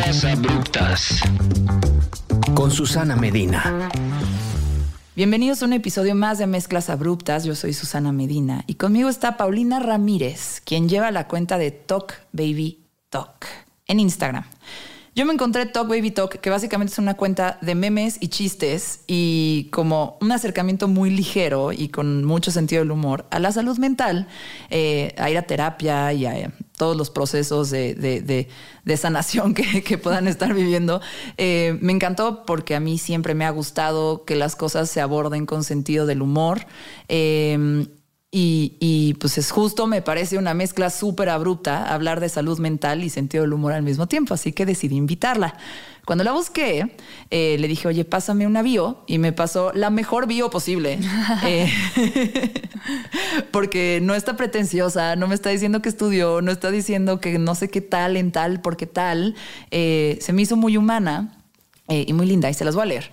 Mezclas abruptas. Con Susana Medina. Bienvenidos a un episodio más de Mezclas Abruptas. Yo soy Susana Medina y conmigo está Paulina Ramírez, quien lleva la cuenta de Talk Baby Talk en Instagram. Yo me encontré Talk Baby Talk, que básicamente es una cuenta de memes y chistes y como un acercamiento muy ligero y con mucho sentido del humor a la salud mental, eh, a ir a terapia y a todos los procesos de, sanación que, puedan estar viviendo. Eh, me encantó porque a mí siempre me ha gustado que las cosas se aborden con sentido del humor. Y, pues es justo, me parece una mezcla súper abrupta hablar de salud mental y sentido del humor al mismo tiempo, así que decidí invitarla. Cuando la busqué, eh, le dije, oye, pásame una bio y me pasó la mejor bio posible. Eh, porque no está pretenciosa, no me está diciendo que estudió, no está diciendo que no sé qué tal en tal, porque tal. Eh, se me hizo muy humana y muy linda y se las voy a leer.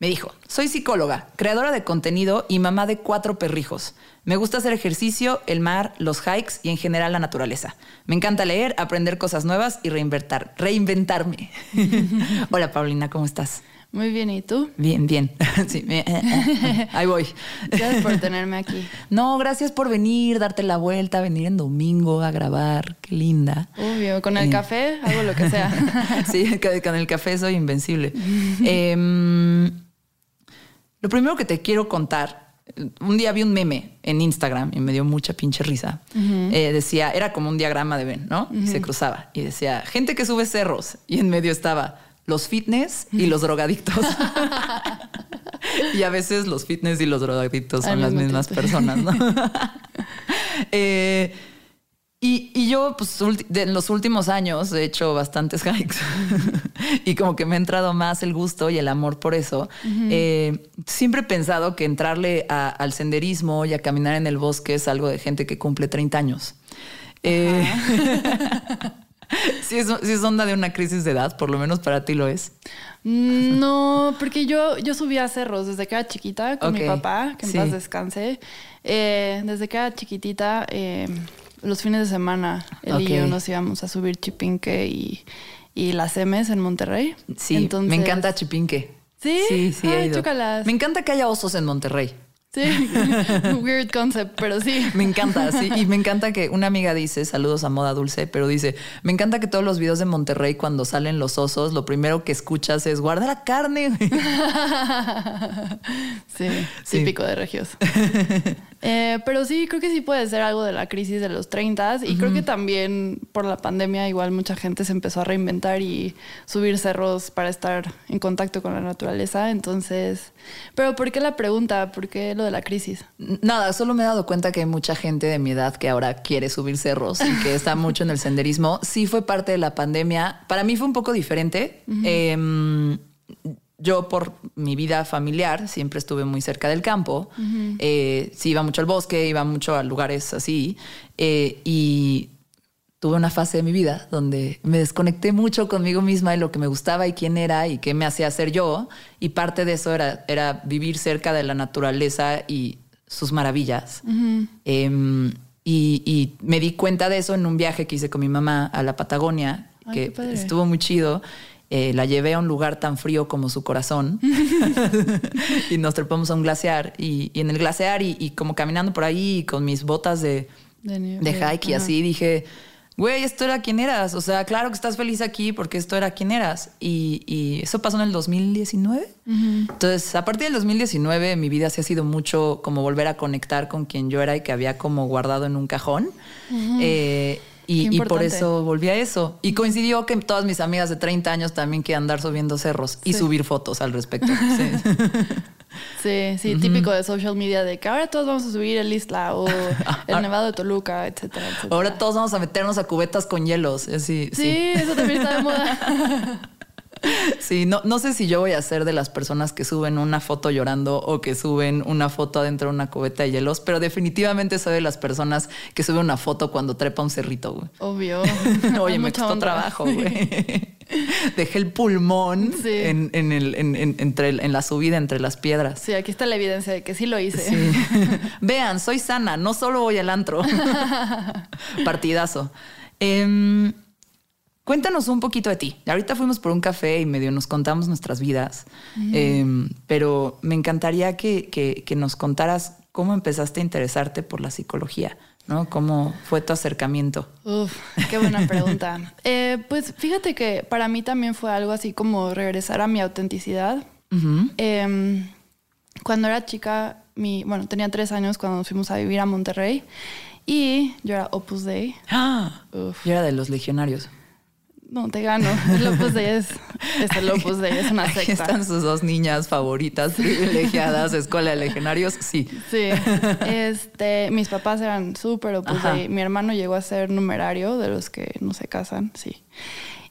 Me dijo, soy psicóloga, creadora de contenido y mamá de cuatro perrijos. Me gusta hacer ejercicio, el mar, los hikes y en general la naturaleza. Me encanta leer, aprender cosas nuevas y reinventar, reinventarme. Hola Paulina, ¿cómo estás? Muy bien, ¿y tú? Bien, bien. Sí, eh, eh, eh, ahí voy. Gracias por tenerme aquí. No, gracias por venir, darte la vuelta, venir en domingo a grabar. Qué linda. Obvio, con el café hago lo que sea. sí, con el café soy invencible. eh, lo primero que te quiero contar, un día vi un meme en Instagram y me dio mucha pinche risa. Eh, decía, era como un diagrama de Ben, ¿no? Y se cruzaba y decía, gente que sube cerros y en medio estaba los fitness y los drogadictos. y a veces los fitness y los drogadictos son las mismas personas, ¿no? eh, y, yo, pues, en los últimos años he hecho bastantes hikes y como que me ha entrado más el gusto y el amor por eso. Eh, siempre he pensado que entrarle al senderismo y a caminar en el bosque es algo de gente que cumple 30 años. Eh, sí, es, onda de una crisis de edad, por lo menos para ti lo es. No, porque yo, yo subía cerros desde que era chiquita con mi papá, que en paz descanse. Eh, desde que era chiquitita los fines de semana, él y yo nos íbamos a subir Chipinque y, y las M's en Monterrey. Sí, me encanta Chipinque. Sí, sí, sí. Me encanta que haya osos en Monterrey. Sí, weird concept, pero sí. Me encanta, sí. Y me encanta que una amiga dice, saludos a Moda Dulce, pero dice, me encanta que todos los videos de Monterrey cuando salen los osos, lo primero que escuchas es, guarda la carne. sí, típico de regios. Eh, pero sí, creo que sí puede ser algo de la crisis de los 30 y creo que también por la pandemia igual mucha gente se empezó a reinventar y subir cerros para estar en contacto con la naturaleza. Entonces, pero ¿por qué la pregunta? ¿Por qué lo de la crisis? Nada, solo me he dado cuenta que hay mucha gente de mi edad que ahora quiere subir cerros y que está mucho en el senderismo. Sí fue parte de la pandemia. Para mí fue un poco diferente yo por mi vida familiar siempre estuve muy cerca del campo. Eh, sí, iba mucho al bosque, iba mucho a lugares así. Eh, y tuve una fase de mi vida donde me desconecté mucho conmigo misma y lo que me gustaba y quién era y qué me hacía ser yo. Y parte de eso era, era vivir cerca de la naturaleza y sus maravillas. Em, y, me di cuenta de eso en un viaje que hice con mi mamá a la Patagonia, que estuvo muy chido. Eh, la llevé a un lugar tan frío como su corazón y nos trepamos a un glaciar y, en el glaciar y, como caminando por ahí con mis botas de, de, hike y así dije, güey, esto era quien eras. O sea, claro que estás feliz aquí porque esto era quien eras. Y, eso pasó en el 2019. Entonces, a partir del 2019, mi vida se ha sido mucho como volver a conectar con quien yo era y que había como guardado en un cajón. Y, por eso volví a eso. Y coincidió que todas mis amigas de 30 años también quieren andar subiendo cerros y subir fotos al respecto. Sí. Sí, típico de social media de que ahora todos vamos a subir el Isla o el Nevado de Toluca, etcétera, Ahora todos vamos a meternos a cubetas con hielos. Sí, sí, eso también está de moda. Sí, no, no sé si yo voy a ser de las personas que suben una foto llorando o que suben una foto adentro de una cubeta de hielos, pero definitivamente soy de las personas que suben una foto cuando trepa un cerrito, güey. Obvio. Oye, me costó trabajo, güey. Dejé el pulmón en, el, entre en la subida entre las piedras. Sí, aquí está la evidencia de que sí lo hice. Vean, soy sana, no solo voy al antro. Partidazo. Em, Cuéntanos un poquito de ti. Ahorita fuimos por un café y medio nos contamos nuestras vidas, em, pero me encantaría que, que, nos contaras cómo empezaste a interesarte por la psicología, ¿no? ¿Cómo fue tu acercamiento? Uf, qué buena pregunta. Eh, pues fíjate que para mí también fue algo así como regresar a mi autenticidad. Em, cuando era chica, mi, bueno, tenía tres años cuando nos fuimos a vivir a Monterrey y yo era Opus Dei. ¡Ah! Uf. Yo era de los legionarios. No, te gano. El Opus Dei es, es el Opus Dei, es una secta. Aquí están sus dos niñas favoritas, privilegiadas, escuela de legionarios, sí. Sí. Este, mis papás eran súper Opus Dei. Mi hermano llegó a ser numerario de los que no se casan, sí.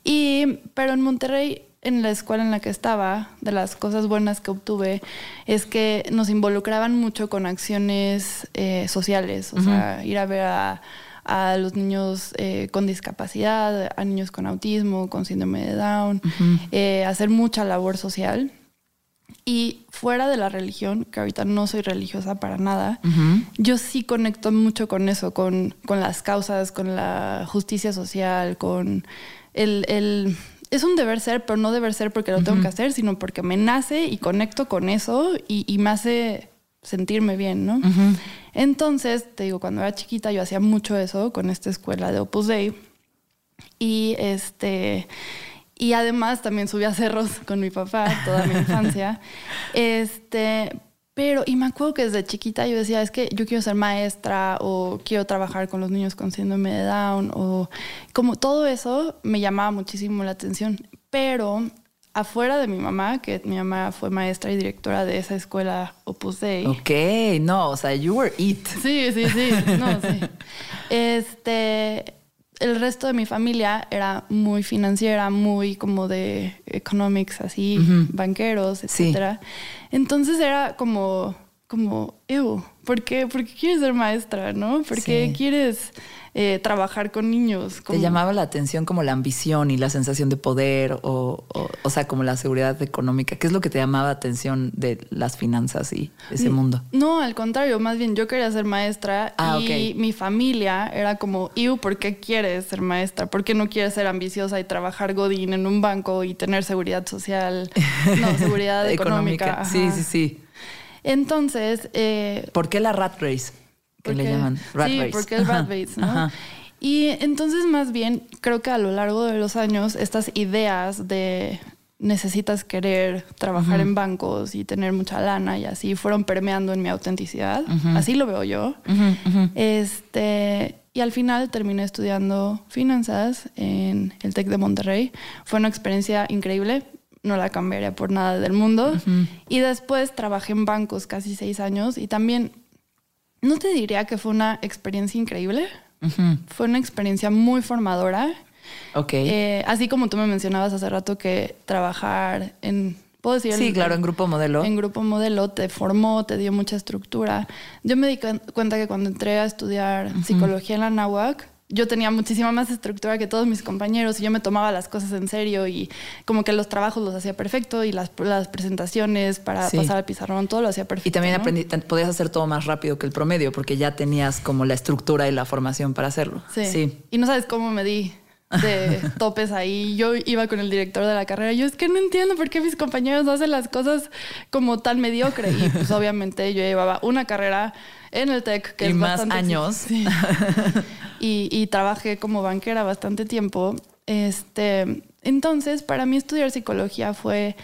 Y, pero en Monterrey, en la escuela en la que estaba, de las cosas buenas que obtuve, es que nos involucraban mucho con acciones eh, sociales, o sea, ir a ver a a los niños eh, con discapacidad, a niños con autismo, con síndrome de Down, eh, hacer mucha labor social. Y fuera de la religión, que ahorita no soy religiosa para nada, yo sí conecto mucho con eso, con, con, las causas, con la justicia social, con el, Es un deber ser, pero no deber ser porque lo tengo que hacer, sino porque me nace y conecto con eso y, y me hace sentirme bien, ¿no? Entonces, te digo, cuando era chiquita yo hacía mucho eso con esta escuela de Opus Dei. Y este y además también subía cerros con mi papá toda mi infancia. Este, pero y me acuerdo que desde chiquita yo decía, es que yo quiero ser maestra o quiero trabajar con los niños con síndrome de Down o como todo eso me llamaba muchísimo la atención, pero afuera de mi mamá, que mi mamá fue maestra y directora de esa escuela Opus Dei. Ok, no, o sea, you were it. Sí, sí, sí, no, sí. Este, el resto de mi familia era muy financiera, muy como de economics, así, banqueros, etcétera. Entonces era como, como, ew, ¿por qué, ¿por qué quieres ser maestra, no? ¿Por qué quieres eh, trabajar con niños. Te llamaba la atención como la ambición y la sensación de poder o, o, sea, como la seguridad económica. ¿Qué es lo que te llamaba la atención de las finanzas y ese mundo? No, al contrario, más bien yo quería ser maestra ah, y mi familia era como, Iu, ¿por qué quieres ser maestra? ¿Por qué no quieres ser ambiciosa y trabajar godín en un banco y tener seguridad social? No, seguridad económica. Sí, sí, sí. Entonces... Eh, ¿Por qué la rat race? Que le llaman rat sí, porque es rat race, ¿no? Y entonces más bien creo que a lo largo de los años estas ideas de necesitas querer trabajar en bancos y tener mucha lana y así fueron permeando en mi autenticidad. Así lo veo yo. Este, y al final terminé estudiando finanzas en el TEC de Monterrey. Fue una experiencia increíble. No la cambiaría por nada del mundo. Y después trabajé en bancos casi seis años y también no te diría que fue una experiencia increíble. Fue una experiencia muy formadora. Ok. Eh, así como tú me mencionabas hace rato que trabajar en ¿Puedo decir? Sí, claro, en grupo modelo. En grupo modelo te formó, te dio mucha estructura. Yo me di cuenta que cuando entré a estudiar psicología en la NAWAC, yo tenía muchísima más estructura que todos mis compañeros y yo me tomaba las cosas en serio y como que los trabajos los hacía perfecto y las, las presentaciones para pasar al pizarrón, todo lo hacía perfecto. Y también aprendí, podías hacer todo más rápido que el promedio porque ya tenías como la estructura y la formación para hacerlo. Sí. Y no sabes cómo me di de topes ahí. Yo iba con el director de la carrera. Yo es que no entiendo por qué mis compañeros hacen las cosas como tan mediocre. Y pues obviamente yo llevaba una carrera en el TEC, que y es más años. y, trabajé como banquera bastante tiempo. Este, entonces, para mí estudiar psicología fue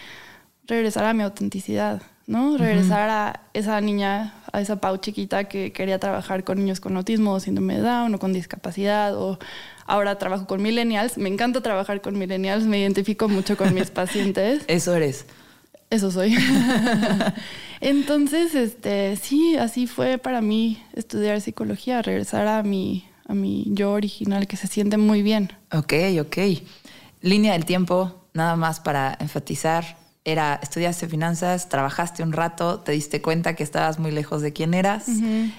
regresar a mi autenticidad, ¿no? Regresar a esa niña, a esa Pau chiquita que quería trabajar con niños con autismo o síndrome de Down o con discapacidad o ahora trabajo con millennials. Me encanta trabajar con millennials, me identifico mucho con mis pacientes. Eso eres. Eso soy. Entonces, este, sí, así fue para mí estudiar psicología, regresar a mi, a mi yo original, que se siente muy bien. Ok, ok. Línea del tiempo, nada más para enfatizar. Era, estudiaste finanzas, trabajaste un rato, te diste cuenta que estabas muy lejos de quién eras,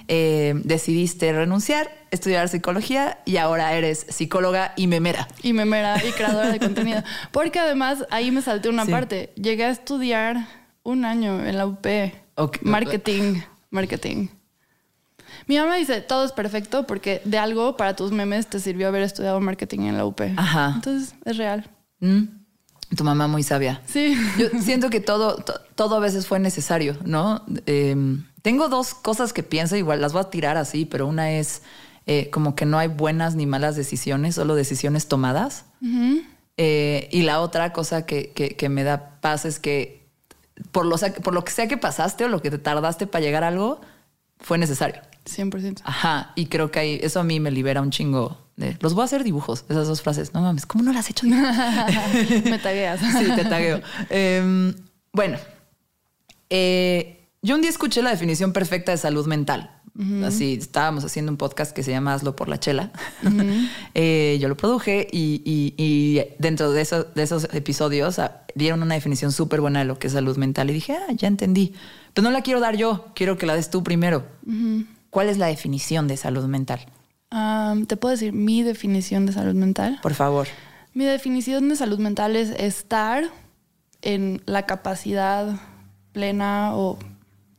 eh, decidiste renunciar, estudiar psicología y ahora eres psicóloga y memera. Y memera y creadora de contenido. Porque además ahí me salté una parte. Llegué a estudiar un año en la UP. Marketing. Marketing. Mi mamá dice, todo es perfecto porque de algo para tus memes te sirvió haber estudiado marketing en la UP. Ajá. Entonces, es real. Mm. Tu mamá muy sabia. Sí. Yo siento que todo, to- todo a veces fue necesario, ¿no? Eh, tengo dos cosas que pienso, igual las voy a tirar así, pero una es eh, como que no hay buenas ni malas decisiones, solo decisiones tomadas. Eh, y la otra cosa que, que- que me da paz es que por lo, por lo que sea que pasaste o lo que te tardaste para llegar a algo, fue necesario. 100%. Ajá, y creo que ahí, eso a mí me libera un chingo. De, los voy a hacer dibujos, esas dos frases. No mames, ¿cómo no las has hecho? Me tagueas. Sí, te tagueo. Em, bueno, eh, yo un día escuché la definición perfecta de salud mental. Así, estábamos haciendo un podcast que se llama Hazlo por la Chela. Eh, yo lo produje y, y- y dentro de, eso- de esos episodios ah, dieron una definición súper buena de lo que es salud mental. Y dije, ah, ya entendí. Pero no la quiero dar yo, quiero que la des tú primero. ¿Cuál es la definición de salud mental? ¿Te puedo decir mi definición de salud mental? Por favor. Mi definición de salud mental es estar en la capacidad plena o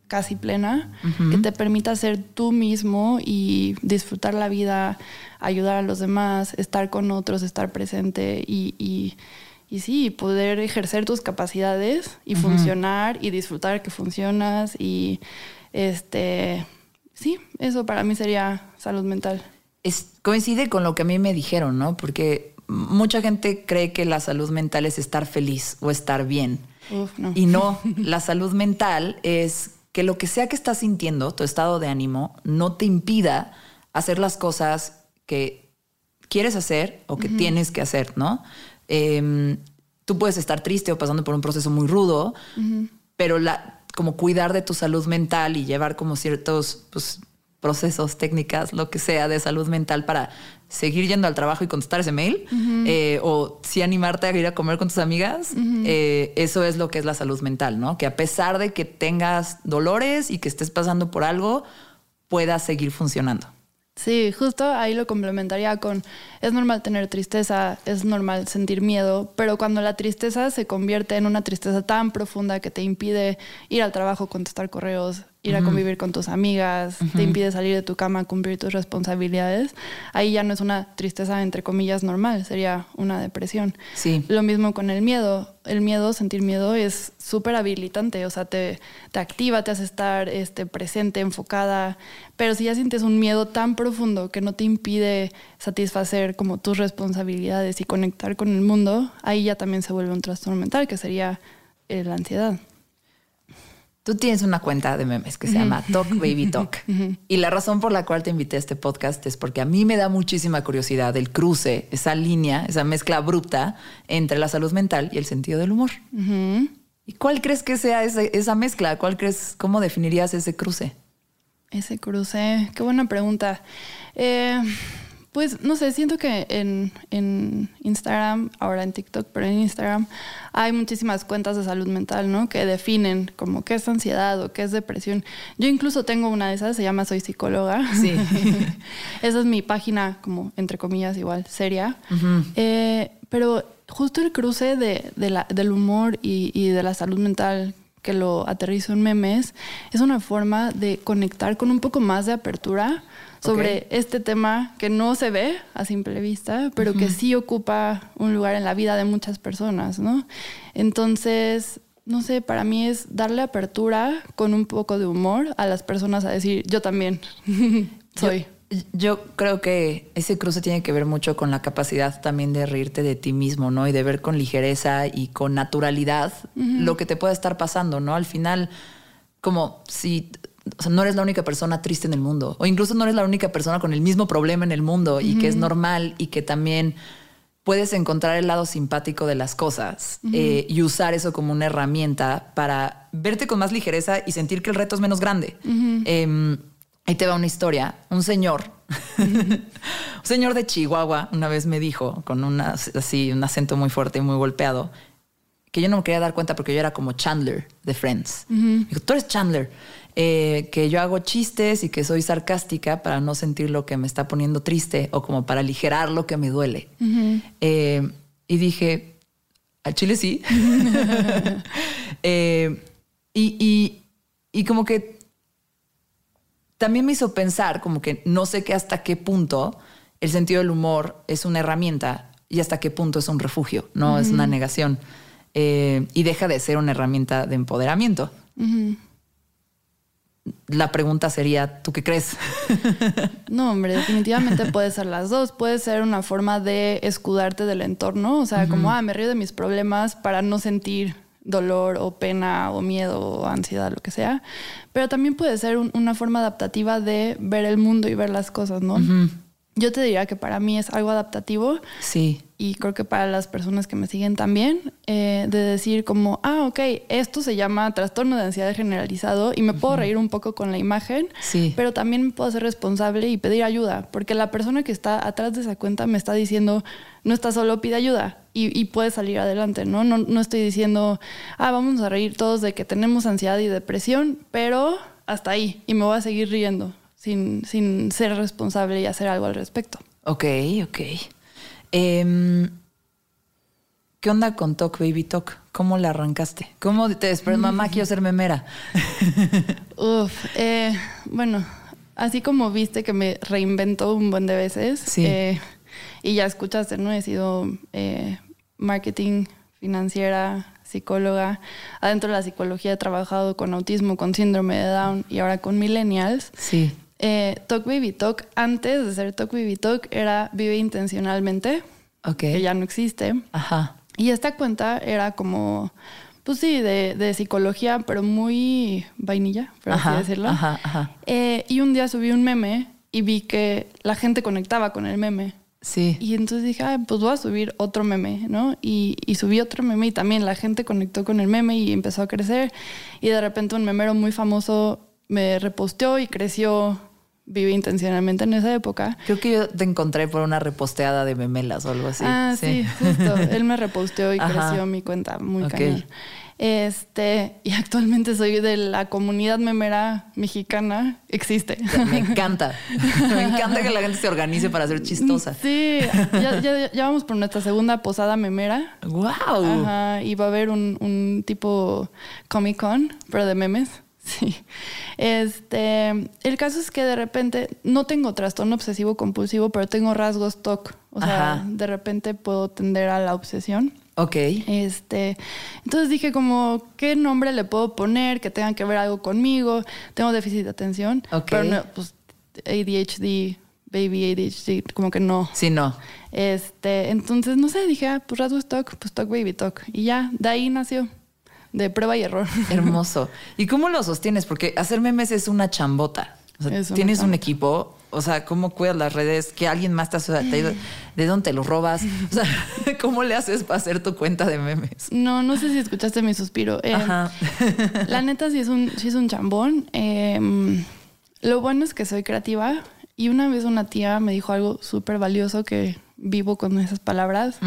casi plena que te permita ser tú mismo y disfrutar la vida, ayudar a los demás, estar con otros, estar presente y, y, y sí, poder ejercer tus capacidades y funcionar y disfrutar que funcionas y este, sí, eso para mí sería salud mental. es, coincide con lo que a mí me dijeron, ¿no? Porque mucha gente cree que la salud mental es estar feliz o estar bien. Uf, no. Y no, la salud mental es que lo que sea que estás sintiendo, tu estado de ánimo, no te impida hacer las cosas que quieres hacer o que tienes que hacer, ¿no? Em, tú puedes estar triste o pasando por un proceso muy rudo, pero la, como cuidar de tu salud mental y llevar como ciertos pues, procesos, técnicas, lo que sea de salud mental para seguir yendo al trabajo y contestar ese mail, eh, o si animarte a ir a comer con tus amigas, eh, eso es lo que es la salud mental, ¿no? Que a pesar de que tengas dolores y que estés pasando por algo, puedas seguir funcionando. Sí, justo ahí lo complementaría con, es normal tener tristeza, es normal sentir miedo, pero cuando la tristeza se convierte en una tristeza tan profunda que te impide ir al trabajo, contestar correos, ir a convivir con tus amigas, te impide salir de tu cama, cumplir tus responsabilidades, ahí ya no es una tristeza entre comillas normal, sería una depresión. Sí. Lo mismo con el miedo. El miedo, sentir miedo es súper habilitante, o sea, te, te activa, te hace estar este, presente, enfocada. Pero si ya sientes un miedo tan profundo que no te impide satisfacer como tus responsabilidades y conectar con el mundo, ahí ya también se vuelve un trastorno mental, que sería eh, la ansiedad. Tú tienes una cuenta de memes que se llama Talk Baby Talk. Y la razón por la cual te invité a este podcast es porque a mí me da muchísima curiosidad el cruce, esa línea, esa mezcla abrupta entre la salud mental y el sentido del humor. ¿Y cuál crees que sea ese- esa mezcla? ¿Cuál crees, cómo definirías ese cruce? Ese cruce, qué buena pregunta. Eh, pues no sé, siento que en, en Instagram, ahora en TikTok, pero en Instagram hay muchísimas cuentas de salud mental, ¿no? Que definen como qué es ansiedad o qué es depresión. Yo incluso tengo una de esas, se llama Soy psicóloga. Sí. Esa es mi página, como entre comillas, igual, seria. Eh, pero justo el cruce de, de la- del humor y, y de la salud mental que lo aterrizo en memes es una forma de conectar con un poco más de apertura sobre este tema que no se ve a simple vista, pero que sí ocupa un lugar en la vida de muchas personas, ¿no? Entonces, no sé, para mí es darle apertura con un poco de humor a las personas a decir, yo también soy. Yo, yo creo que ese cruce tiene que ver mucho con la capacidad también de reírte de ti mismo, ¿no? Y de ver con ligereza y con naturalidad lo que te puede estar pasando, ¿no? Al final, como si o sea, no eres la única persona triste en el mundo, o incluso no eres la única persona con el mismo problema en el mundo y que es normal y que también puedes encontrar el lado simpático de las cosas eh, y usar eso como una herramienta para verte con más ligereza y sentir que el reto es menos grande. Em, ahí te va una historia. Un señor, un señor de Chihuahua, una vez me dijo con una, así, un acento muy fuerte y muy golpeado, que yo no me quería dar cuenta porque yo era como Chandler de Friends. Dijo, tú eres Chandler. Eh, que yo hago chistes y que soy sarcástica para no sentir lo que me está poniendo triste o como para aligerar lo que me duele. Eh, y dije, al chile sí. Eh, y, y- y como que también me hizo pensar como que no sé qué hasta qué punto el sentido del humor es una herramienta y hasta qué punto es un refugio, no es una negación. Eh, y deja de ser una herramienta de empoderamiento. La pregunta sería, ¿tú qué crees? No, hombre, definitivamente puede ser las dos. Puede ser una forma de escudarte del entorno, o sea, como, ah, me río de mis problemas para no sentir dolor o pena o miedo o ansiedad, lo que sea. Pero también puede ser una forma adaptativa de ver el mundo y ver las cosas, ¿no? Yo te diría que para mí es algo adaptativo. Sí. Y creo que para las personas que me siguen también, eh, de decir como, ah, ok, esto se llama trastorno de ansiedad generalizado y me puedo reír un poco con la imagen, sí. pero también me puedo ser responsable y pedir ayuda, porque la persona que está atrás de esa cuenta me está diciendo, no está solo, pide ayuda y, y puede salir adelante, ¿no? ¿no? No estoy diciendo, ah, vamos a reír todos de que tenemos ansiedad y depresión, pero hasta ahí y me voy a seguir riendo sin, sin ser responsable y hacer algo al respecto. Ok, ok. Em, ¿Qué onda con Talk Baby Talk? ¿Cómo le arrancaste? ¿Cómo te despertó? Mamá, quiero ser memera. Uf, eh, bueno, así como viste que me reinventó un buen de veces. Sí. Eh, y ya escuchaste, ¿no? He sido eh, marketing, financiera, psicóloga. Adentro de la psicología he trabajado con autismo, con síndrome de Down y ahora con millennials. Sí. Eh, Talk Baby Talk, antes de ser Talk Baby Talk, era Vive Intencionalmente, Ok. que ya no existe. Ajá. Y esta cuenta era como, pues sí, de, de psicología, pero muy vainilla, por así decirlo. ajá, ajá. Eh, y un día subí un meme y vi que la gente conectaba con el meme. Sí. Y entonces dije, Ay, pues voy a subir otro meme, ¿no? Y, y subí otro meme y también la gente conectó con el meme y empezó a crecer. Y de repente un memero muy famoso me reposteó y creció, vive intencionalmente en esa época. Creo que yo te encontré por una reposteada de memelas o algo así. ah, sí, justo. Él me reposteó y Ajá. creció mi cuenta muy Ok. cañón. Este, y actualmente soy de la comunidad memera mexicana. Existe. Me encanta. Me encanta que la gente se organice para ser chistosa. Sí, ya, ya- ya vamos por nuestra segunda posada memera. ¡Wow! Ajá, y va a haber un, un tipo Comic Con, pero de memes. Sí. Este, el caso es que de repente no tengo trastorno obsesivo compulsivo, pero tengo rasgos TOC. O sea, Ajá. de repente puedo tender a la obsesión. Ok. Este, entonces dije como, ¿qué nombre le puedo poner que tenga que ver algo conmigo? Tengo déficit de atención, Ok. pero no, pues ADHD, baby ADHD, como que no. Sí, no. Este, entonces, no sé, dije, ah, pues rasgos TOC, pues TOC Baby TOC. Y ya, de ahí nació, de prueba y error. Hermoso. ¿Y cómo lo sostienes? Porque hacer memes es una chambota. O sea, Es tienes un equipo. O sea, ¿cómo cuidas las redes? ¿Que alguien más te te- ¿De dónde te los robas? O sea, ¿cómo le haces para hacer tu cuenta de memes? No, no sé si escuchaste mi suspiro. Eh, Ajá. La neta sí es un, sí es un chambón. Eh, lo bueno es que soy creativa. Y una vez una tía me dijo algo súper valioso que vivo con esas palabras.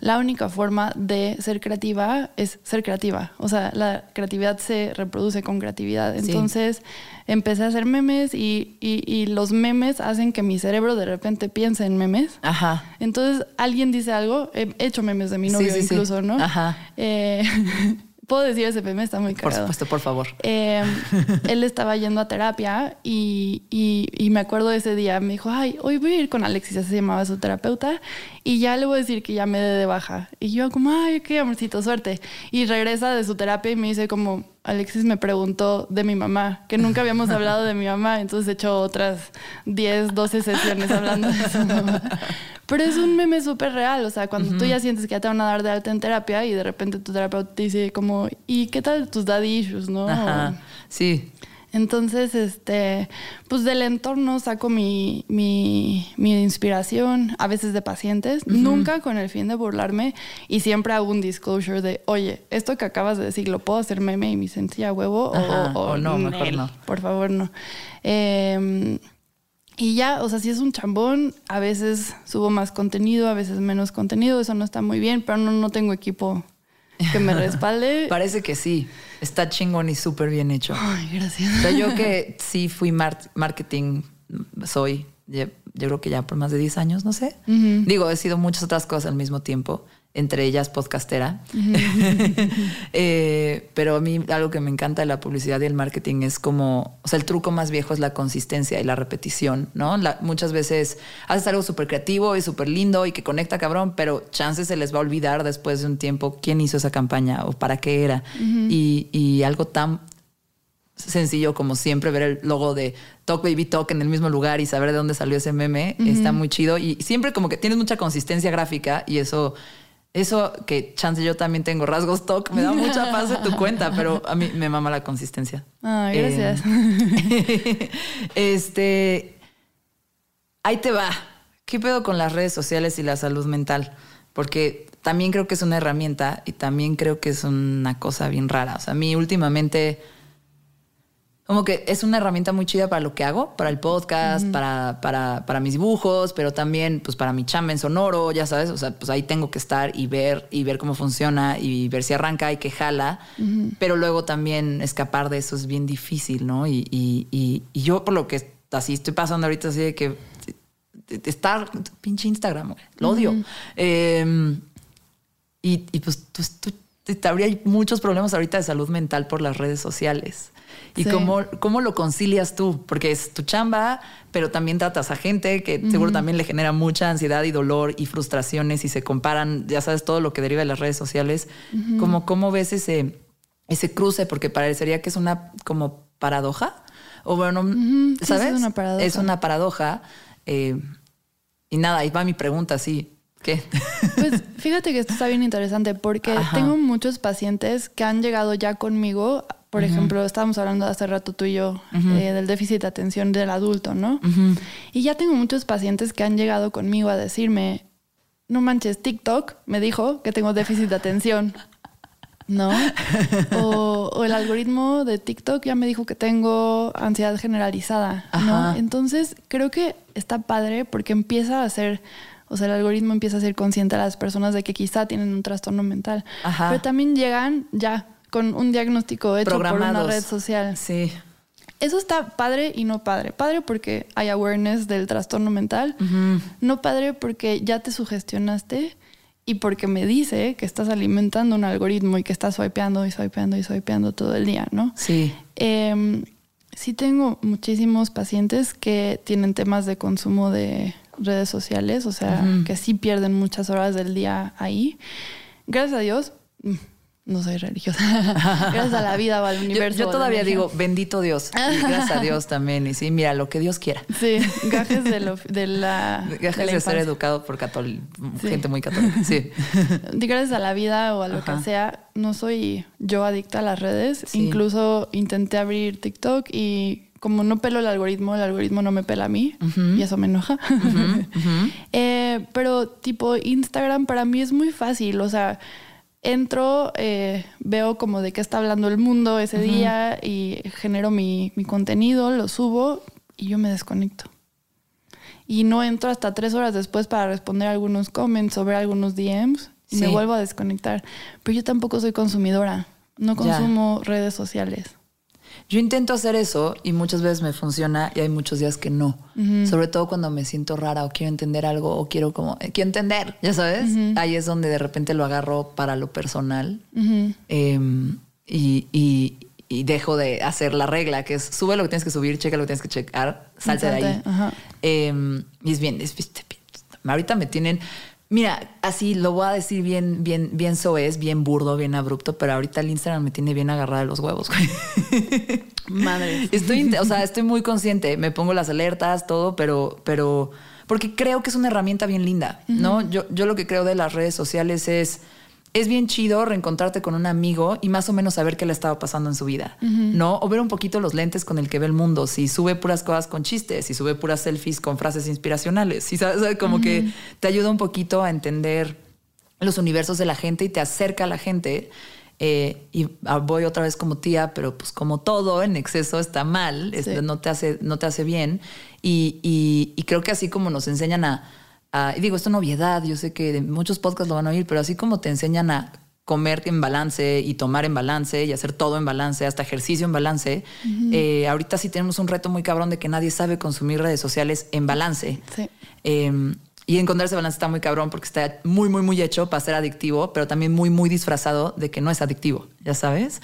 La única forma de ser creativa es ser creativa. O sea, la creatividad se reproduce con creatividad. Sí. Entonces empecé a hacer memes y, y- y los memes hacen que mi cerebro de repente piense en memes. Ajá. Entonces alguien dice algo, he hecho memes de mi novio sí, sí. incluso, ¿no? Ajá. Eh, Puedo decir ese meme, está muy Por cagado. supuesto, por favor. Eh, él estaba yendo a terapia y, y- y me acuerdo ese día, me dijo, ay, hoy voy a ir con Alexis, así se llamaba su terapeuta, y ya le voy a decir que ya me dé de baja. Y yo como, ay, qué amorcito, suerte. Y regresa de su terapia y me dice como, Alexis me preguntó de mi mamá, que nunca habíamos hablado de mi mamá, entonces he hecho otras 10, 12 sesiones hablando de su mamá. Pero es un meme súper real, o sea, cuando tú ya sientes que ya te van a dar de alta en terapia y de repente tu terapeuta te dice como, ¿y qué tal tus daddy issues, no? Ajá. Sí. Entonces, este, pues del entorno saco mi, mi, mi inspiración, a veces de pacientes, nunca con el fin de burlarme y siempre hago un disclosure de, oye, esto que acabas de decir, ¿lo puedo hacer meme y mi sencilla huevo? Ajá, o, o no, mejor nel, no. Por favor, no. Eh, y ya, o sea, si es un chambón, a veces subo más contenido, a veces menos contenido, eso no está muy bien, pero no, no tengo equipo que me respalde. Parece que sí. Está chingón y súper bien hecho. Ay, gracias. O sea, yo que sí fui mar- marketing, soy, yo creo que ya por más de 10 años, no sé. Digo, he sido muchas otras cosas al mismo tiempo. Entre ellas podcastera. Eh, pero a mí algo que me encanta de la publicidad y el marketing es como, o sea, el truco más viejo es la consistencia y la repetición, ¿no? muchas veces haces algo súper creativo y súper lindo y que conecta cabrón, pero chances se les va a olvidar después de un tiempo quién hizo esa campaña o para qué era. y, y algo tan sencillo como siempre ver el logo de Talk Baby Talk en el mismo lugar y saber de dónde salió ese meme está muy chido y siempre como que tienes mucha consistencia gráfica y eso eso que chance yo también tengo rasgos talk me da mucha paz de tu cuenta pero a mí me mama la consistencia. Gracias. Eh, este ahí te va. Qué pedo con las redes sociales y la salud mental porque también creo que es una herramienta y también creo que es una cosa bien rara. O sea a mí últimamente como que es una herramienta muy chida para lo que hago, para el podcast, para, para, para, mis dibujos, pero también pues para mi chamba en sonoro, ya sabes, o sea, pues ahí tengo que estar y ver y ver cómo funciona y ver si arranca y que jala, pero luego también escapar de eso es bien difícil, ¿no? Y, y, y, yo por lo que así estoy pasando ahorita así de que estar pinche Instagram, lo odio. Em, y, y, pues tú, tú, habría muchos problemas ahorita de salud mental por las redes sociales. ¿Y cómo, cómo lo concilias tú? Porque es tu chamba, pero también tratas a gente que seguro también le genera mucha ansiedad y dolor y frustraciones y se comparan, ya sabes, todo lo que deriva de las redes sociales. ¿Cómo, ves ese, ese cruce? Porque parecería que es una como paradoja. O bueno, ¿sabes? es una paradoja. Es una paradoja. Eh, y nada, ahí va mi pregunta, sí. ¿Qué? Pues fíjate que esto está bien interesante porque tengo muchos pacientes que han llegado ya conmigo por ejemplo, estábamos hablando hace rato tú y yo eh, del déficit de atención del adulto, ¿no? Y ya tengo muchos pacientes que han llegado conmigo a decirme, no manches, TikTok me dijo que tengo déficit de atención, ¿no? o, el algoritmo de TikTok ya me dijo que tengo ansiedad generalizada, ¿no? Entonces creo que está padre porque empieza a ser... O sea, el algoritmo empieza a ser consciente a las personas de que quizá tienen un trastorno mental. Pero también llegan ya con un diagnóstico hecho por una red social. Sí. Eso está padre y no padre. Padre porque hay awareness del trastorno mental. No padre porque ya te sugestionaste y porque me dice que estás alimentando un algoritmo y que estás swipeando y swipeando y swipeando todo el día, ¿no? Sí. Em, sí tengo muchísimos pacientes que tienen temas de consumo de redes sociales, o sea, que sí pierden muchas horas del día ahí. Gracias a Dios, no soy religiosa. gracias a la vida o al universo. Yo, todavía digo, bendito Dios. Y gracias a Dios también. Y sí, mira, lo que Dios quiera. Sí, gajes de, la. Gajes de, ser educado por gente muy católica. Sí. Gracias a la vida o a lo que sea, no soy yo adicta a las redes. Incluso intenté abrir TikTok y como no pelo el algoritmo, el algoritmo no me pela a mí y eso me enoja. Eh, pero tipo Instagram para mí es muy fácil, o sea, entro, eh, veo como de qué está hablando el mundo ese día y genero mi, contenido, lo subo y yo me desconecto. Y no entro hasta tres horas después para responder algunos comments o ver algunos DMs y me vuelvo a desconectar. Pero yo tampoco soy consumidora, no consumo redes sociales. Yo intento hacer eso y muchas veces me funciona y hay muchos días que no. Sobre todo cuando me siento rara o quiero entender algo o quiero como, eh, quiero entender, ya sabes. Ahí es donde de repente lo agarro para lo personal em, y, dejo de hacer la regla, que es sube lo que tienes que subir, checa lo que tienes que checar, salte de ahí. Em, y es bien, es, ahorita me tienen, Mira, así lo voy a decir bien, bien, bien soez, bien burdo, bien abrupto, pero ahorita el Instagram me tiene bien agarrada los huevos. Madre. Estoy, o sea, estoy muy consciente, me pongo las alertas, todo, pero, pero, porque creo que es una herramienta bien linda, ¿no? Yo, yo lo que creo de las redes sociales es es bien chido reencontrarte con un amigo y más o menos saber qué le estaba pasando en su vida, ¿no? O ver un poquito los lentes con el que ve el mundo, si sube puras cosas con chistes, si sube puras selfies con frases inspiracionales, si sabes, como que te ayuda un poquito a entender los universos de la gente y te acerca a la gente. Eh, y voy otra vez como tía, pero pues como todo en exceso está mal, no, te hace, no te hace bien. y creo que así como nos enseñan a Ah, y digo, esto es una obviedad, yo sé que muchos podcasts lo van a oír, pero así como te enseñan a comer en balance y tomar en balance y hacer todo en balance, hasta ejercicio en balance, eh, ahorita sí tenemos un reto muy cabrón de que nadie sabe consumir redes sociales en balance. Sí. Em, y encontrar ese balance está muy cabrón porque está muy, muy, muy hecho para ser adictivo, pero también muy, muy disfrazado de que no es adictivo, ya sabes.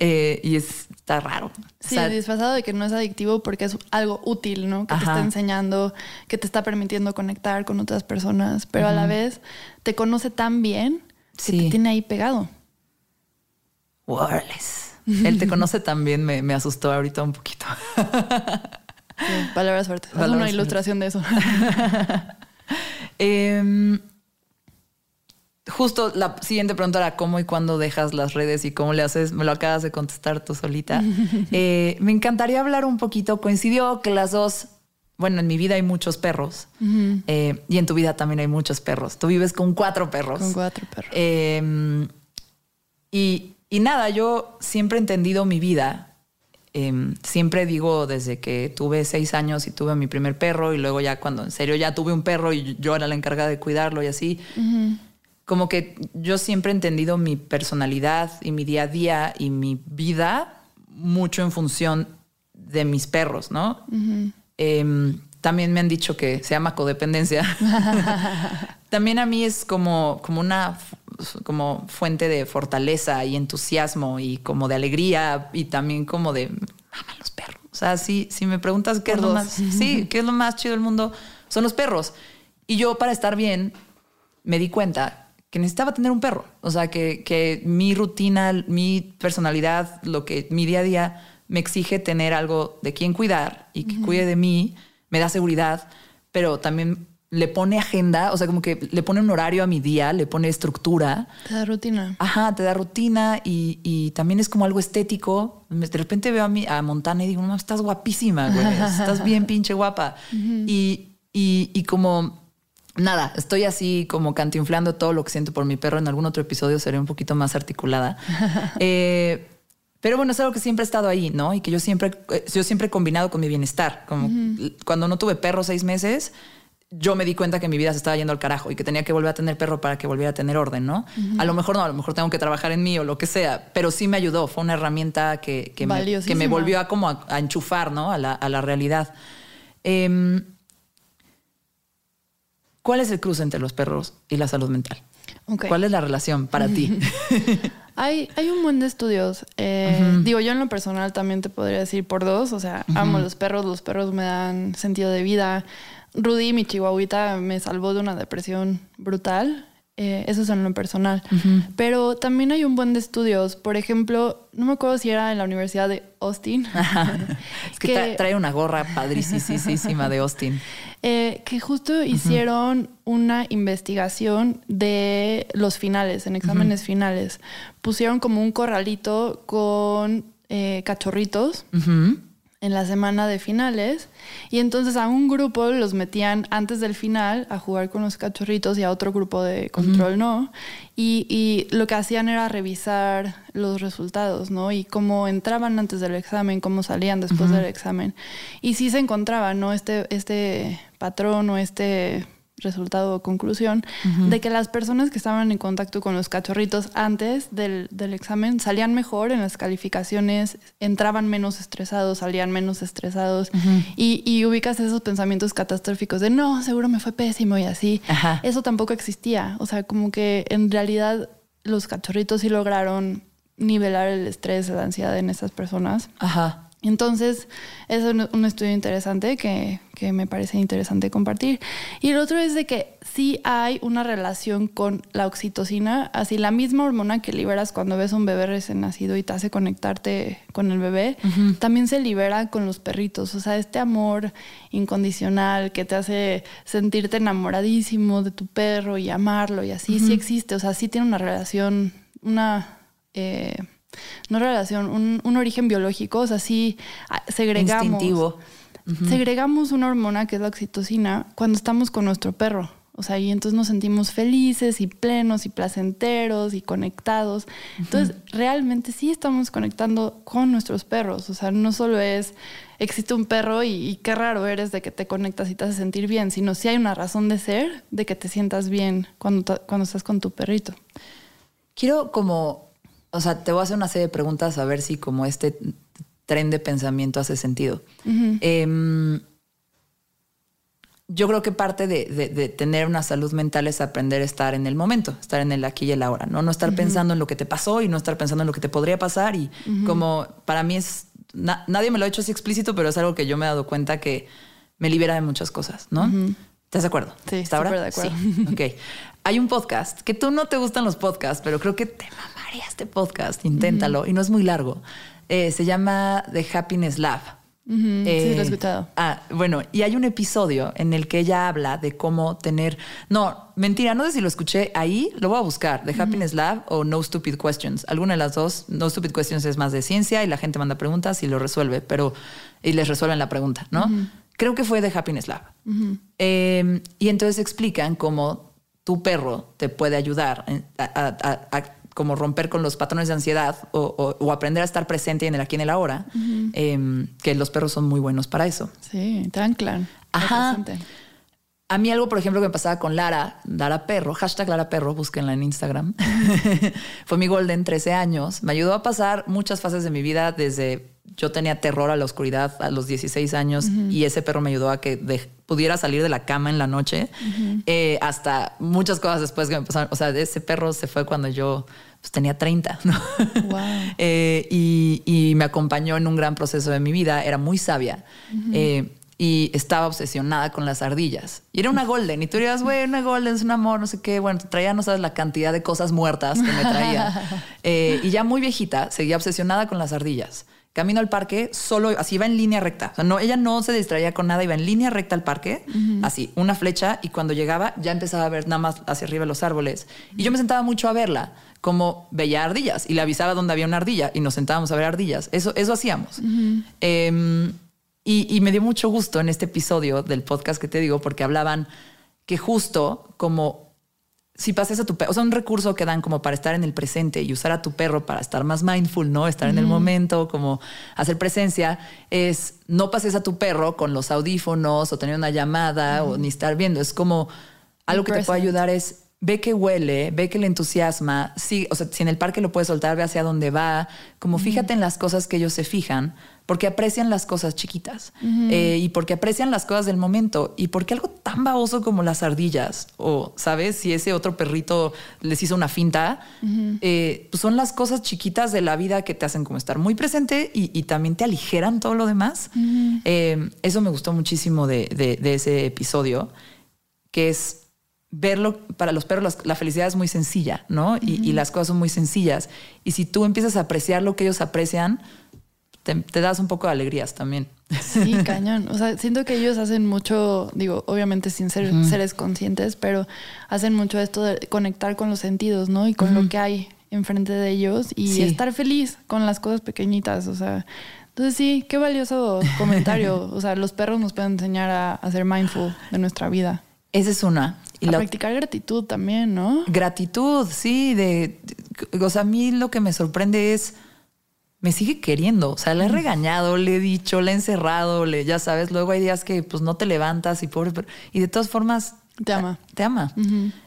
Eh, y es, está raro. Sí, disfrazado de que no es adictivo porque es algo útil, ¿no? Que te está enseñando, que te está permitiendo conectar con otras personas, pero a la vez te conoce tan bien que te tiene ahí pegado. Wireless. Él te conoce también, me, me asustó ahorita un poquito. palabras fuertes. Haz una ilustración de eso. Em, justo la siguiente pregunta era cómo y cuándo dejas las redes y cómo le haces. Me lo acabas de contestar tú solita. Eh, me encantaría hablar un poquito. Coincidió que las dos, bueno, en mi vida hay muchos perros eh, y en tu vida también hay muchos perros. Tú vives con cuatro perros. Con cuatro perros. Em, y, y nada, yo siempre he entendido mi vida Em, siempre digo desde que tuve seis años y tuve mi primer perro y luego ya cuando en serio ya tuve un perro y yo era la encargada de cuidarlo y así, como que yo siempre he entendido mi personalidad y mi día a día y mi vida mucho en función de mis perros, ¿no? Em, también me han dicho que se llama codependencia. también a mí es como, como una como fuente de fortaleza y entusiasmo y como de alegría y también como de mama los perros. O sea, si, si me preguntas qué es lo más, sí, qué es lo más chido del mundo, son los perros. Y yo para estar bien me di cuenta que necesitaba tener un perro. O sea, que, que mi rutina, mi personalidad, lo que mi día a día me exige tener algo de quien cuidar y que cuide de mí, me da seguridad, pero también le pone agenda, o sea, como que le pone un horario a mi día, le pone estructura. Te da rutina. Ajá, te da rutina y, también es como algo estético. De repente veo a, mi, a Montana y digo, no, estás guapísima, güey, estás bien pinche guapa. y, y, como, nada, estoy así como cantinflando todo lo que siento por mi perro. En algún otro episodio seré un poquito más articulada. eh, pero bueno, es algo que siempre ha estado ahí, ¿no? Y que yo siempre, eh, yo siempre he combinado con mi bienestar. Como cuando no tuve perro seis meses, yo me di cuenta que mi vida se estaba yendo al carajo y que tenía que volver a tener perro para que volviera a tener orden, ¿no? A lo mejor no, a lo mejor tengo que trabajar en mí o lo que sea, pero sí me ayudó, fue una herramienta que, que, me, que me, volvió a como a, enchufar, ¿no? A la, a la realidad. Em, ¿Cuál es el cruce entre los perros y la salud mental? ¿Cuál es la relación para ti? hay, hay un buen de estudios. Eh, digo, yo en lo personal también te podría decir por dos. O sea, amo los perros, los perros me dan sentido de vida. Rudy, mi chihuahuita, me salvó de una depresión brutal. Eh, eso es en lo personal. Pero también hay un buen de estudios. Por ejemplo, no me acuerdo si era en la Universidad de Austin. es que, trae una gorra padricísima de Austin. Eh, que justo hicieron una investigación de los finales, en exámenes finales. Pusieron como un corralito con eh, cachorritos en la semana de finales. Y entonces a un grupo los metían antes del final a jugar con los cachorritos y a otro grupo de control no y, y, lo que hacían era revisar los resultados no y cómo entraban antes del examen cómo salían después del examen. Y sí se encontraba no este este patrón o este resultado o conclusión de que las personas que estaban en contacto con los cachorritos antes del, examen salían mejor en las calificaciones, entraban menos estresados, salían menos estresados y, ubicas esos pensamientos catastróficos de no, seguro me fue pésimo y así. Eso tampoco existía. O sea, como que en realidad los cachorritos sí lograron nivelar el estrés, la ansiedad en esas personas. Ajá. Entonces, es un, estudio interesante que, me parece interesante compartir. Y el otro es de que sí hay una relación con la oxitocina, así la misma hormona que liberas cuando ves a un bebé recién nacido y te hace conectarte con el bebé, también se libera con los perritos. O sea, este amor incondicional que te hace sentirte enamoradísimo de tu perro y amarlo y así, sí existe. O sea, sí tiene una relación, una... Eh, no relación, un, origen biológico, o sea, sí ah, segregamos. Instintivo. Segregamos una hormona que es la oxitocina cuando estamos con nuestro perro. O sea, y entonces nos sentimos felices y plenos y placenteros y conectados. Entonces, realmente sí estamos conectando con nuestros perros. O sea, no solo es, existe un perro y, qué raro eres de que te conectas y te hace sentir bien, sino sí hay una razón de ser de que te sientas bien cuando, cuando estás con tu perrito. Quiero como o sea, te voy a hacer una serie de preguntas a ver si como este tren de pensamiento hace sentido. Em, yo creo que parte de, tener una salud mental es aprender a estar en el momento, estar en el aquí y el ahora, ¿no? No estar pensando en lo que te pasó y no estar pensando en lo que te podría pasar. Y como para mí es, nadie me lo ha hecho así explícito, pero es algo que yo me he dado cuenta que me libera de muchas cosas, ¿no? ¿Estás de acuerdo? Sí, ¿Está ahora? de acuerdo. Sí. ok. Hay un podcast que tú no te gustan los podcasts, pero creo que te mamaría este podcast. Inténtalo. Y no es muy largo. Eh, se llama The Happiness Lab sí, lo he eh, escuchado. Ah, bueno, y hay un episodio en el que ella habla de cómo tener. No, mentira, no sé si lo escuché ahí, lo voy a buscar, The Happiness Lab o No Stupid Questions. Alguna de las dos. No Stupid Questions es más de ciencia y la gente manda preguntas y lo resuelve, pero. y les resuelven la pregunta, ¿no? Creo que fue The Happiness Lab. Em, y entonces explican cómo tu perro te puede ayudar a como romper con los patrones de ansiedad o, aprender a estar presente en el aquí en el ahora, em, que los perros son muy buenos para eso. Sí, te anclan. Ajá. A mí algo, por ejemplo, que me pasaba con Lara, Lara Perro, hashtag Lara Perro, búsquenla en Instagram. Fue mi golden, 13 años. Me ayudó a pasar muchas fases de mi vida desde yo tenía terror a la oscuridad a los 16 años y ese perro me ayudó a que pudiera salir de la cama en la noche eh, hasta muchas cosas después que me pasaron. O sea, ese perro se fue cuando yo pues, tenía 30 eh, y, me acompañó en un gran proceso de mi vida. Era muy sabia. Eh, y estaba obsesionada con las ardillas. Y era una golden. Y tú dirías, güey, una golden es un amor, no sé qué. Bueno, traía, no sabes, la cantidad de cosas muertas que me traía. y ya muy viejita, seguía obsesionada con las ardillas camino al parque, solo así iba en línea recta. O sea, no, ella no se distraía con nada, iba en línea recta al parque, así, una flecha, y cuando llegaba ya empezaba a ver nada más hacia arriba los árboles. Y yo me sentaba mucho a verla, como veía ardillas, y le avisaba dónde había una ardilla, y nos sentábamos a ver ardillas. Eso, eso hacíamos. Em, y, y me dio mucho gusto en este episodio del podcast que te digo, porque hablaban que justo como si pasas a tu perro, o sea, un recurso que dan como para estar en el presente y usar a tu perro para estar más mindful, ¿no? Estar en el momento, como hacer presencia, es no pases a tu perro con los audífonos o tener una llamada o ni estar viendo. Es como algo que te puede ayudar es ve que huele, ve que le entusiasma, sí, o sea, si en el parque lo puedes soltar, ve hacia dónde va, como fíjate en las cosas que ellos se fijan, porque aprecian las cosas chiquitas eh, y porque aprecian las cosas del momento y porque algo tan baboso como las ardillas o, ¿sabes? Si ese otro perrito les hizo una finta, eh, pues son las cosas chiquitas de la vida que te hacen como estar muy presente y, también te aligeran todo lo demás. Eh, eso me gustó muchísimo de, de ese episodio, que es verlo, para los perros la felicidad es muy sencilla, ¿no? y, las cosas son muy sencillas. Y si tú empiezas a apreciar lo que ellos aprecian, te, das un poco de alegrías también. Sí, cañón. O sea, siento que ellos hacen mucho, digo, obviamente sin ser seres conscientes, pero hacen mucho esto de conectar con los sentidos, ¿no? Y con lo que hay enfrente de ellos y estar feliz con las cosas pequeñitas. O sea, entonces sí, qué valioso comentario. o sea, los perros nos pueden enseñar a, a ser mindful de nuestra vida. Esa es una. Y a practicar gratitud también, ¿no? Gratitud, sí. De, o sea, a mí lo que me sorprende es, me sigue queriendo. O sea, le he regañado, le he dicho, le he encerrado, le, ya sabes, luego hay días que pues no te levantas y pobre, y de todas formas... Te ama. Te ama.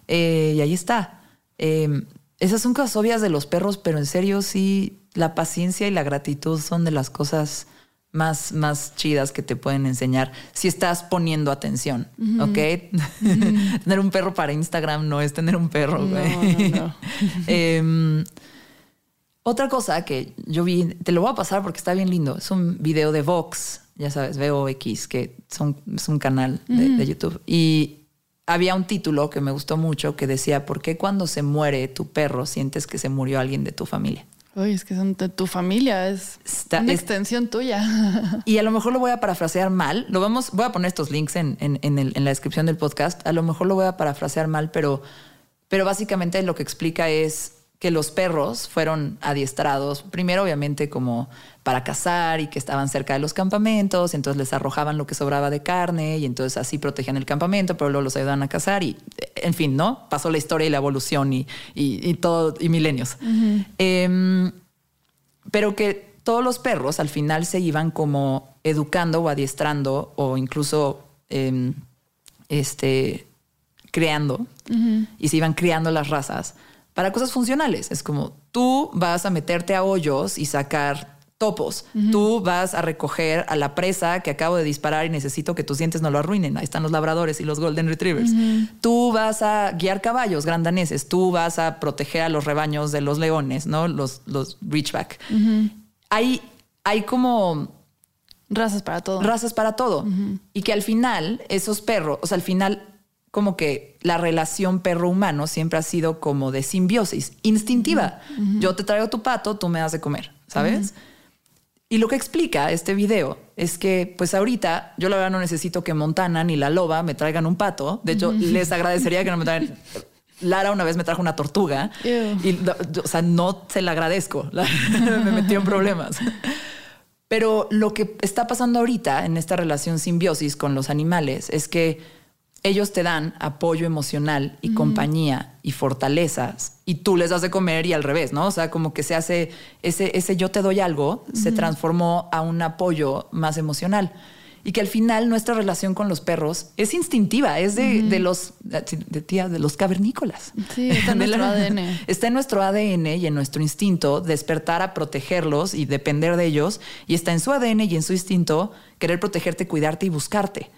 Eh, y ahí está. Em, esas son cosas obvias de los perros, pero en serio sí, la paciencia y la gratitud son de las cosas más, más chidas que te pueden enseñar si estás poniendo atención, ¿ok? tener un perro para Instagram no es tener un perro, güey. Em, otra cosa que yo vi, te lo voy a pasar porque está bien lindo, es un video de Vox, ya sabes, VOX, que son, es un canal de, de YouTube. Y había un título que me gustó mucho que decía, ¿por qué cuando se muere tu perro sientes que se murió alguien de tu familia? Uy, es que son de tu familia, es una extensión tuya. Y a lo mejor lo voy a parafrasear mal. Lo vamos, voy a poner estos links en, la descripción del podcast. A lo mejor lo voy a parafrasear mal, pero, pero básicamente lo que explica es que los perros fueron adiestrados, primero obviamente como para cazar y que estaban cerca de los campamentos, entonces les arrojaban lo que sobraba de carne y entonces así protegían el campamento, pero luego los ayudaban a cazar y, en fin, ¿no? Pasó la historia y la evolución y, y, todo, y milenios. Em, pero que todos los perros al final se iban como educando o adiestrando o incluso em, este, creando y se iban criando las razas para cosas funcionales. Es como tú vas a meterte a hoyos y sacar topos. Tú vas a recoger a la presa que acabo de disparar y necesito que tus dientes no lo arruinen. Ahí están los labradores y los golden retrievers. Tú vas a guiar caballos grandaneses. Tú vas a proteger a los rebaños de los leones, ¿no? Los, los reachback. hay, hay como... Razas para todo. Razas para todo. Y que al final, esos perros, o sea, al final como que la relación perro-humano siempre ha sido como de simbiosis, instintiva. Yo te traigo tu pato, tú me das de comer, ¿sabes? Y lo que explica este video es que, pues ahorita, yo la verdad no necesito que Montana ni la loba me traigan un pato. De hecho, les agradecería que no me traigan. Lara una vez me trajo una tortuga y, o sea, no se la agradezco. me metió en problemas. Pero lo que está pasando ahorita en esta relación simbiosis con los animales es que ellos te dan apoyo emocional y compañía y fortalezas y tú les das de comer y al revés, ¿no? O sea, como que se hace ese, ese yo te doy algo, se transformó a un apoyo más emocional. Y que al final nuestra relación con los perros es instintiva, es de, de los de, tía, de los cavernícolas. Sí, está en nuestro ADN. Está en nuestro ADN y en nuestro instinto despertar a protegerlos y depender de ellos. Y está en su ADN y en su instinto querer protegerte, cuidarte y buscarte.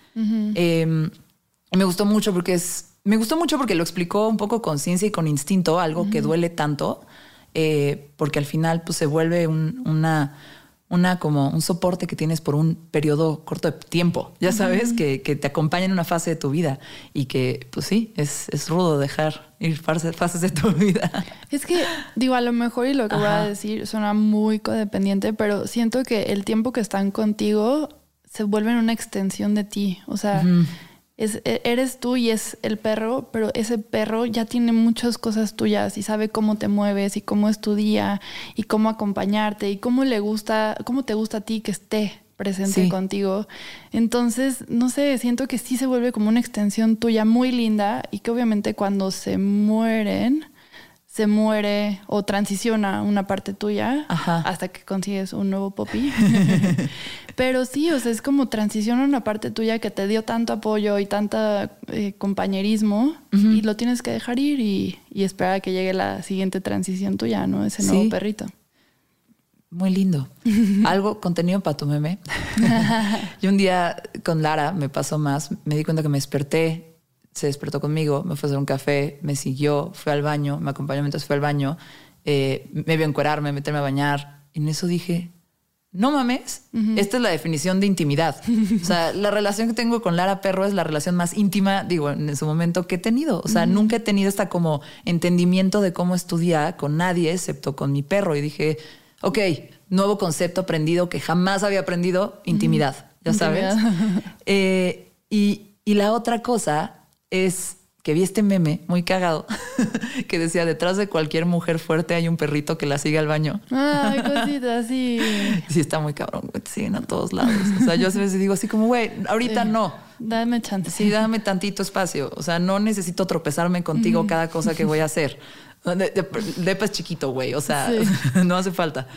Me gustó mucho porque es. Me gustó mucho porque lo explicó un poco con ciencia y con instinto, algo que duele tanto, eh, porque al final pues, se vuelve una, una como un soporte que tienes por un periodo corto de tiempo, ya sabes, que, que, te acompaña en una fase de tu vida y que, pues sí, es, es rudo dejar ir fases, fases de tu vida. Es que, digo, a lo mejor y lo que voy a decir suena muy codependiente, pero siento que el tiempo que están contigo se vuelve una extensión de ti, o sea... Es, e, eres tú y es el perro, pero ese perro ya tiene muchas cosas tuyas y sabe cómo te mueves y cómo es tu día y cómo acompañarte y cómo le gusta, cómo te gusta a ti que esté presente contigo. Entonces, no sé, siento que sí se vuelve como una extensión tuya muy linda y que obviamente cuando se mueren, se muere o transiciona una parte tuya hasta que consigues un nuevo popi. Pero sí, o sea, es como transiciona una parte tuya que te dio tanto apoyo y tanta eh, compañerismo y lo tienes que dejar ir y, esperar a que llegue la siguiente transición tuya, ¿no? Ese nuevo perrito. Muy lindo. Algo contenido para tu meme. y un día con Lara me pasó más, me di cuenta que me desperté se despertó conmigo, me fue a hacer un café, me siguió, fue al baño, me acompañó mientras fue al baño, eh, me vio encuerarme, meterme a bañar. Y en eso dije, no mames, esta es la definición de intimidad. o sea, la relación que tengo con Lara Perro es la relación más íntima, digo, en su momento que he tenido. O sea, nunca he tenido esta como entendimiento de cómo estudiar con nadie excepto con mi perro. Y dije, ok, nuevo concepto aprendido que jamás había aprendido, intimidad, ya sabes. Eh, y, y la otra cosa es que vi este meme muy cagado que decía detrás de cualquier mujer fuerte hay un perrito que la sigue al baño. Ay, cosita, sí. Sí, está muy cabrón, güey. Siguen a todos lados. O sea, yo a veces digo así como, güey, ahorita no. Dame chance. Sí, dame tantito espacio. O sea, no necesito tropezarme contigo cada cosa que voy a hacer. Depa es chiquito, güey. O sea, no hace falta.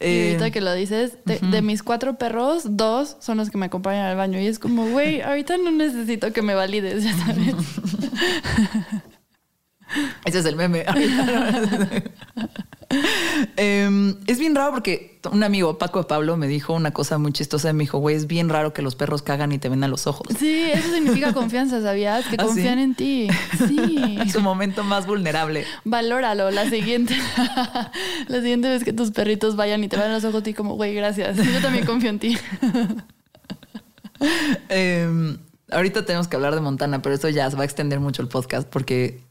Y ahorita eh, que lo dices, de, mis cuatro perros, dos son los que me acompañan al baño. Y es como, güey, ahorita no necesito que me valides, ya sabes. Ese es el meme. Em, es bien raro porque un amigo, Paco de Pablo, me dijo una cosa muy chistosa. Me dijo, güey, es bien raro que los perros cagan y te ven a los ojos. Sí, eso significa confianza, ¿sabías? Que ¿Ah, confían en ti. Sí. En su momento más vulnerable. Valóralo. La siguiente, la siguiente vez que tus perritos vayan y te ven a los ojos, ti como, güey, gracias. Yo también confío en ti. Em, ahorita tenemos que hablar de Montana, pero eso ya se va a extender mucho el podcast porque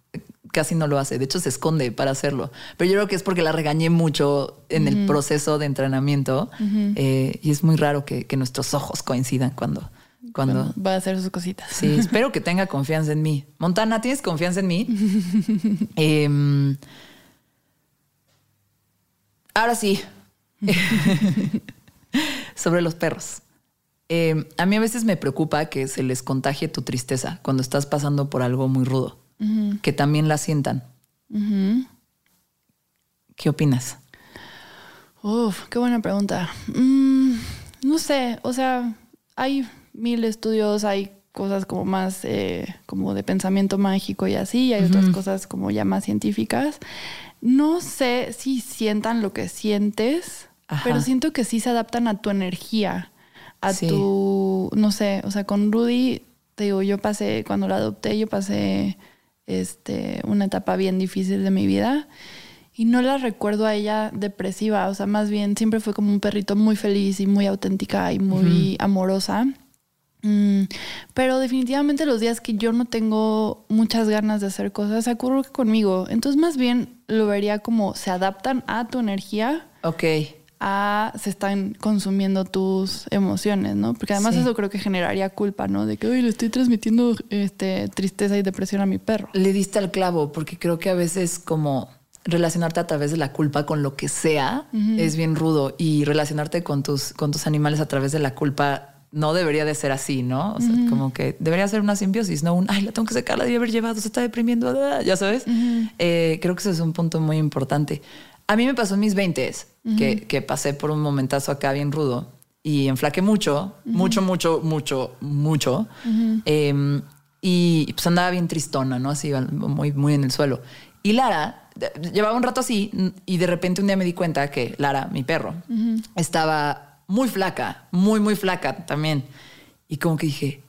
casi no lo hace. De hecho, se esconde para hacerlo. Pero yo creo que es porque la regañé mucho en el proceso de entrenamiento. Eh, y es muy raro que, nuestros ojos coincidan cuando, cuando... va a hacer sus cositas. Sí, espero que tenga confianza en mí. Montana, ¿tienes confianza en mí? Em, ahora sí. Sobre los perros. Em, a mí a veces me preocupa que se les contagie tu tristeza cuando estás pasando por algo muy rudo que también la sientan. ¿Qué opinas? Uf, qué buena pregunta. Mm, no sé, o sea, hay mil estudios, hay cosas como más eh, como de pensamiento mágico y así, y hay otras cosas como ya más científicas. No sé si sientan lo que sientes pero siento que sí se adaptan a tu energía, a tu, no sé, o sea, con Rudy, te digo, yo pasé, cuando la adopté, yo pasé este, una etapa bien difícil de mi vida y no la recuerdo a ella depresiva, o sea, más bien siempre fue como un perrito muy feliz y muy auténtica y muy amorosa. Mm, pero definitivamente los días que yo no tengo muchas ganas de hacer cosas, se ocurre conmigo. Entonces más bien lo vería como se adaptan a tu energía. Ok. A se están consumiendo tus emociones, ¿no? Porque además eso creo que generaría culpa, ¿no? De que, hoy le estoy transmitiendo este, tristeza y depresión a mi perro. Le diste al clavo, porque creo que a veces como relacionarte a través de la culpa con lo que sea es bien rudo y relacionarte con tus, con tus animales a través de la culpa no debería de ser así, ¿no? O sea, como que debería ser una simbiosis, no un, ay, la tengo que sacar, la debe haber llevado, se está deprimiendo, ah", ya sabes. Eh, creo que ese es un punto muy importante. A mí me pasó en mis 20 que, que pasé por un momentazo acá bien rudo y enflaqué mucho, mucho, mucho, mucho, mucho. Em, y pues andaba bien tristona, ¿no? Así, muy, muy en el suelo. Y Lara llevaba un rato así y de repente un día me di cuenta que Lara, mi perro, estaba muy flaca, muy, muy flaca también. Y como que dije,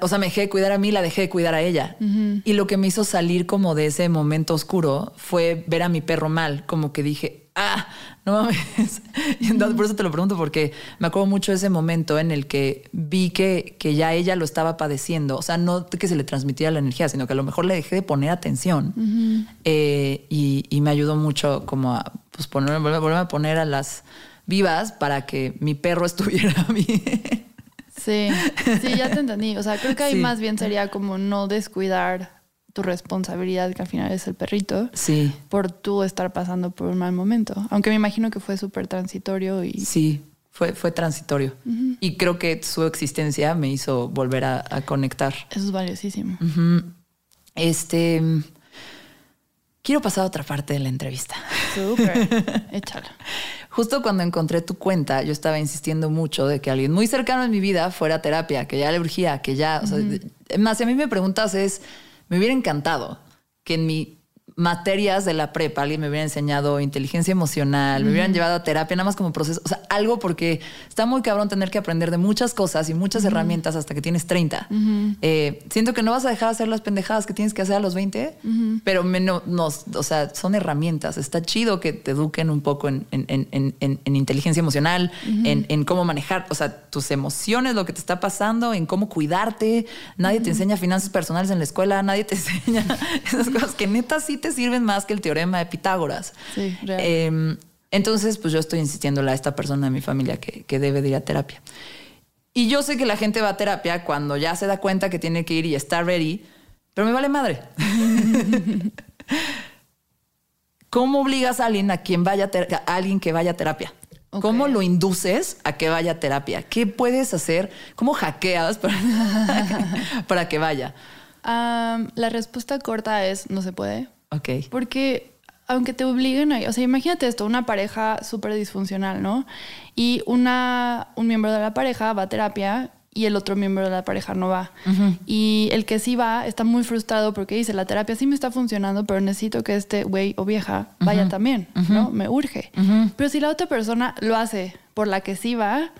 o sea, me dejé de cuidar a mí, la dejé de cuidar a ella. Y lo que me hizo salir como de ese momento oscuro fue ver a mi perro mal, como que dije, ah, no mames. Y entonces, por eso te lo pregunto, porque me acuerdo mucho de ese momento en el que vi que, que ya ella lo estaba padeciendo. O sea, no que se le transmitía la energía, sino que a lo mejor le dejé de poner atención. Eh, y, me ayudó mucho como a pues, poner, volver, a poner a las vivas para que mi perro estuviera bien. Sí, sí, ya te entendí. O sea, creo que ahí más bien sería como no descuidar tu responsabilidad, que al final es el perrito, sí. por tú estar pasando por un mal momento. Aunque me imagino que fue súper transitorio y... Sí, fue, fue transitorio. Y creo que su existencia me hizo volver a, conectar. Eso es valiosísimo. Este... Quiero pasar a otra parte de la entrevista. Súper, échala. Justo cuando encontré tu cuenta, yo estaba insistiendo mucho de que alguien muy cercano en mi vida fuera a terapia, que ya le urgía, que ya... más, si a mí me preguntas es me hubiera encantado que en mi materias de la prepa, alguien me hubiera enseñado inteligencia emocional, me hubieran llevado a terapia, nada más como proceso, o sea, algo porque está muy cabrón tener que aprender de muchas cosas y muchas herramientas hasta que tienes 30. Eh, siento que no vas a dejar de hacer las pendejadas que tienes que hacer a los 20, pero menos, o sea, son herramientas. Está chido que te eduquen un poco en, inteligencia emocional, en, cómo manejar, o sea, tus emociones, lo que te está pasando, en cómo cuidarte. Nadie te enseña finanzas personales en la escuela, nadie te enseña esas cosas que neta sí te sirven más que el teorema de Pitágoras. Sí, em, entonces, pues yo estoy insistiéndole a esta persona de mi familia que, que debe de ir a terapia. Y yo sé que la gente va a terapia cuando ya se da cuenta que tiene que ir y está ready, pero me vale madre. ¿Cómo obligas a alguien a quien vaya a, alguien que vaya a terapia? ¿Cómo lo induces a que vaya a terapia? ¿Qué puedes hacer? ¿Cómo hackeas para, para que vaya? la respuesta corta es no se puede. Ok. Porque aunque te obliguen a... O sea, imagínate esto, una pareja súper disfuncional, ¿no? Y una, un miembro de la pareja va a terapia y el otro miembro de la pareja no va. Y el que sí va está muy frustrado porque dice, la terapia sí me está funcionando, pero necesito que este güey o vieja vaya también, ¿no? Me urge. Pero si la otra persona lo hace por la que sí va,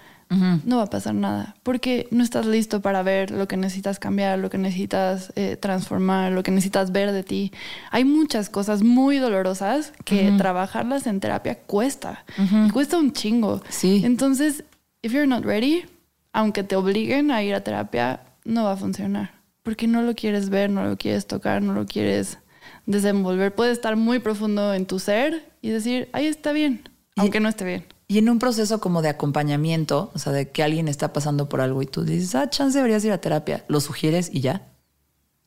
no va a pasar nada, porque no estás listo para ver lo que necesitas cambiar, lo que necesitas eh, transformar, lo que necesitas ver de ti. Hay muchas cosas muy dolorosas que trabajarlas en terapia cuesta, cuesta un chingo. Sí. Entonces, if you're not ready, aunque te obliguen a ir a terapia, no va a funcionar, porque no lo quieres ver, no lo quieres tocar, no lo quieres desenvolver. Puede estar muy profundo en tu ser y decir, ahí está bien, aunque no esté bien. Y en un proceso como de acompañamiento, o sea, de que alguien está pasando por algo y tú dices, ah, chance deberías ir a terapia, lo sugieres y ya.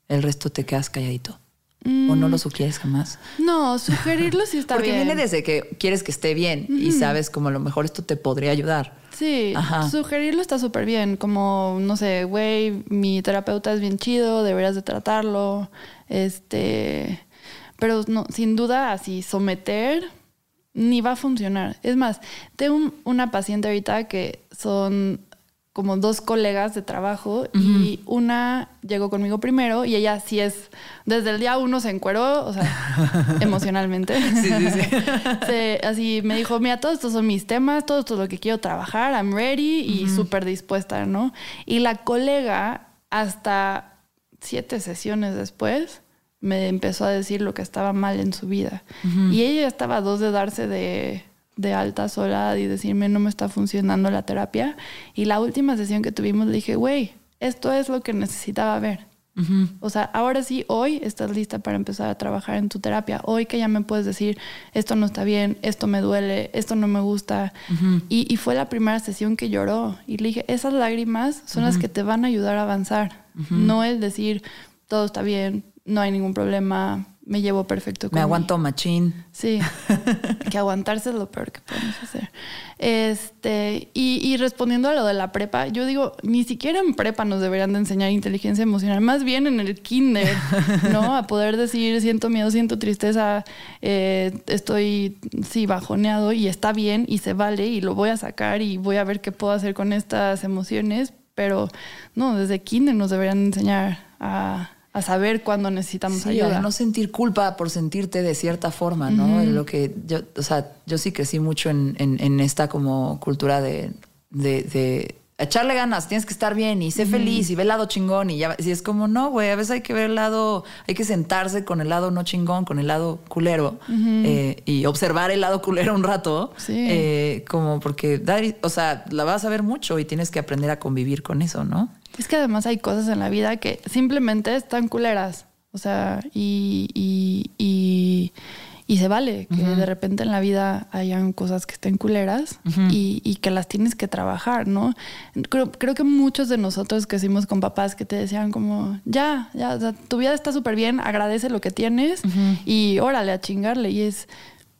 El resto te quedas calladito. ¿O no lo sugieres jamás? No, sugerirlo sí está Porque bien. Porque viene desde que quieres que esté bien y sabes como a lo mejor esto te podría ayudar. Sí, sugerirlo está súper bien. Como, no sé, güey, mi terapeuta es bien chido, deberías de tratarlo. Este. Pero no, sin duda, así someter ni va a funcionar. Es más, tengo una paciente ahorita que son como dos colegas de trabajo y una llegó conmigo primero y ella sí es, desde el día uno se encueró, o sea, emocionalmente. Sí, sí, sí. así me dijo, mira, todos estos son mis temas, todo esto es lo que quiero trabajar, I'm ready y súper dispuesta, ¿no? Y la colega, hasta siete sesiones después, me empezó a decir lo que estaba mal en su vida. Y ella estaba a dos de darse de de alta sola y decirme no me está funcionando la terapia. Y la última sesión que tuvimos le dije, güey, esto es lo que necesitaba ver. O sea, ahora sí, hoy estás lista para empezar a trabajar en tu terapia. Hoy que ya me puedes decir, esto no está bien, esto me duele, esto no me gusta. y, y, fue la primera sesión que lloró. Y le dije, esas lágrimas son las que te van a ayudar a avanzar. No es decir, todo está bien, no hay ningún problema, me llevo perfecto con Me aguanto machín. Sí, que aguantarse es lo peor que podemos hacer. Este, y, respondiendo a lo de la prepa, yo digo, ni siquiera en prepa nos deberían de enseñar inteligencia emocional, más bien en el kinder, ¿no? A poder decir, siento miedo, siento tristeza, eh, estoy, sí, bajoneado y está bien y se vale y lo voy a sacar y voy a ver qué puedo hacer con estas emociones, pero no, desde kinder nos deberían enseñar a a saber cuándo necesitamos sí, ayuda. A no sentir culpa por sentirte de cierta forma, ¿no? Lo que yo, o sea, yo sí crecí mucho en, en, esta como cultura de, de, echarle ganas, tienes que estar bien y sé feliz y ve el lado chingón y ya, si es como, no, güey, a veces hay que ver el lado, hay que sentarse con el lado no chingón, con el lado culero eh, y observar el lado culero un rato, eh, como porque, o sea, la vas a ver mucho y tienes que aprender a convivir con eso, ¿no? Es que además hay cosas en la vida que simplemente están culeras. O sea, y, y, y, se vale que de repente en la vida hayan cosas que estén culeras y, que las tienes que trabajar, ¿no? Creo, creo que muchos de nosotros que hicimos con papás que te decían como, ya, ya, tu vida está súper bien, agradece lo que tienes y órale a chingarle. Y es,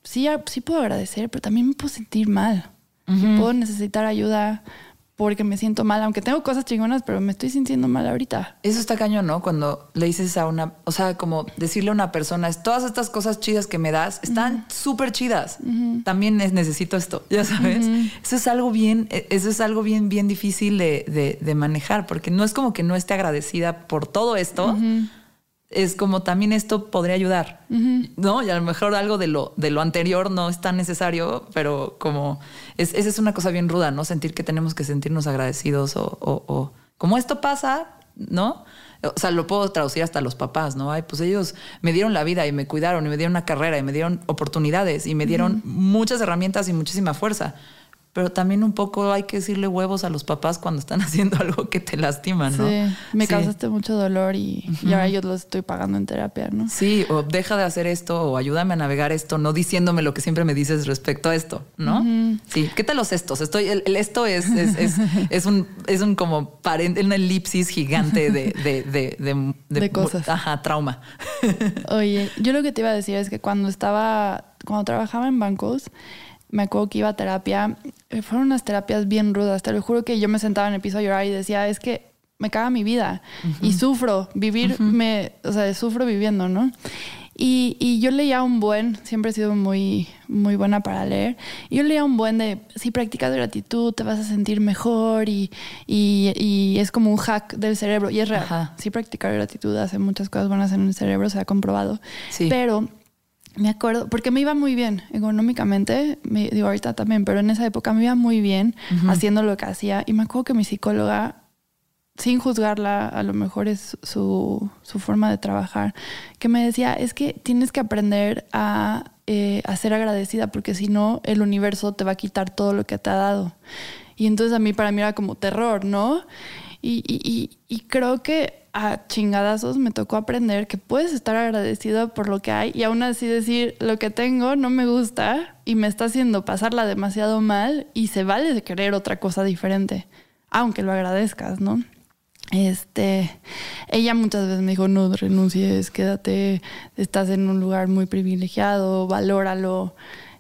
sí, sí puedo agradecer, pero también me puedo sentir mal. Puedo necesitar ayuda porque me siento mal, aunque tengo cosas chingonas, pero me estoy sintiendo mal ahorita. Eso está cañón, ¿no? Cuando le dices a una, o sea, como decirle a una persona, todas estas cosas chidas que me das están súper chidas. También necesito esto, ya sabes. Eso es algo bien, e, eso es algo bien, bien difícil de, de, manejar, porque no es como que no esté agradecida por todo esto es como también esto podría ayudar, ¿no? Y a lo mejor algo de lo, de lo anterior no es tan necesario, pero como es, esa es una cosa bien ruda, ¿no? Sentir que tenemos que sentirnos agradecidos o, o, como esto pasa, ¿no? O sea, lo puedo traducir hasta los papás, ¿no? Ay, pues ellos me dieron la vida y me cuidaron y me dieron una carrera y me dieron oportunidades y me dieron muchas herramientas y muchísima fuerza pero también un poco hay que decirle huevos a los papás cuando están haciendo algo que te lastima, ¿no? Sí, me causaste mucho dolor y, ahora yo lo estoy pagando en terapia, ¿no? Sí, o deja de hacer esto o ayúdame a navegar esto, no diciéndome lo que siempre me dices respecto a esto, ¿no? Sí, ¿qué tal los estos? Estoy, el, esto es, es, es, un, es un como una elipsis gigante de, de, de, de cosas. Ajá, trauma. Oye, yo lo que te iba a decir es que cuando estaba, cuando trabajaba en bancos, me acuerdo que iba a terapia, eh, fueron unas terapias bien rudas, te lo juro que yo me sentaba en el piso a llorar y decía, es que me caga mi vida y sufro, vivir, me, o sea, sufro viviendo, ¿no? Y, y, yo leía un buen, siempre he sido muy, muy buena para leer, yo leía un buen de, si practicas gratitud te vas a sentir mejor y, y, y es como un hack del cerebro, y es real, sí practicar gratitud hace muchas cosas buenas en el cerebro, se ha comprobado, sí. pero me acuerdo, porque me iba muy bien económicamente, me, digo ahorita también, pero en esa época me iba muy bien haciendo lo que hacía. Y me acuerdo que mi psicóloga, sin juzgarla, a lo mejor es su, su forma de trabajar, que me decía, es que tienes que aprender a, eh, a ser agradecida, porque si no, el universo te va a quitar todo lo que te ha dado. Y entonces a mí, para mí era como terror, ¿no? Y, creo que a chingadazos me tocó aprender que puedes estar agradecido por lo que hay y aún así decir lo que tengo no me gusta y me está haciendo pasarla demasiado mal y se vale de querer otra cosa diferente, aunque lo agradezcas, ¿no? Este, ella muchas veces me dijo, no renuncies, quédate, estás en un lugar muy privilegiado, valóralo.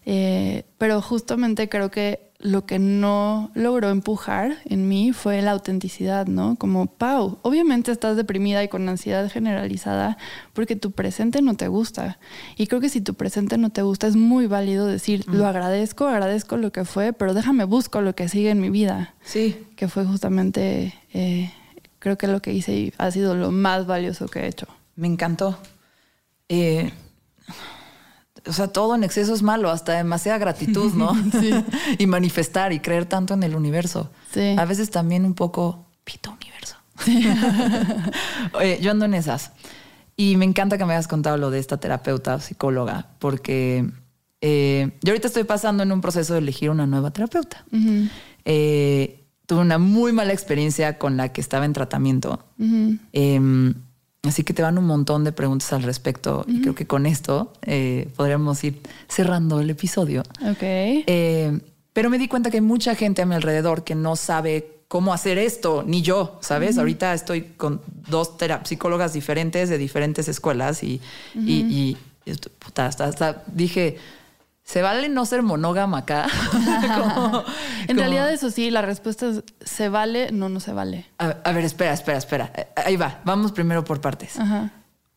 Eh, pero justamente creo que lo que no logró empujar en mí fue la autenticidad, ¿no? Como, Pau, obviamente estás deprimida y con ansiedad generalizada porque tu presente no te gusta. Y creo que si tu presente no te gusta es muy válido decir, lo agradezco, agradezco lo que fue, pero déjame busco lo que sigue en mi vida. Sí. Que fue justamente, eh, creo que lo que hice ha sido lo más valioso que he hecho. Me encantó. Eh, o sea, todo en exceso es malo, hasta demasiada gratitud, ¿no? sí. y manifestar y creer tanto en el universo. Sí. A veces también un poco, pito universo. Oye, yo ando en esas. Y me encanta que me hayas contado lo de esta terapeuta psicóloga, porque eh, yo ahorita estoy pasando en un proceso de elegir una nueva terapeuta. eh, tuve una muy mala experiencia con la que estaba en tratamiento. eh, Así que te van un montón de preguntas al respecto y creo que con esto eh, podríamos ir cerrando el episodio. Ok. Eh, pero me di cuenta que hay mucha gente a mi alrededor que no sabe cómo hacer esto, ni yo, ¿sabes? Ahorita estoy con dos psicólogas diferentes de diferentes escuelas y, y, y puta, hasta, hasta dije, ¿Se vale no ser monógama acá? como, en como... realidad, eso sí, la respuesta es ¿se vale? No, no se vale. A, a, ver, espera, espera, espera. Ahí va, vamos primero por partes. Ajá.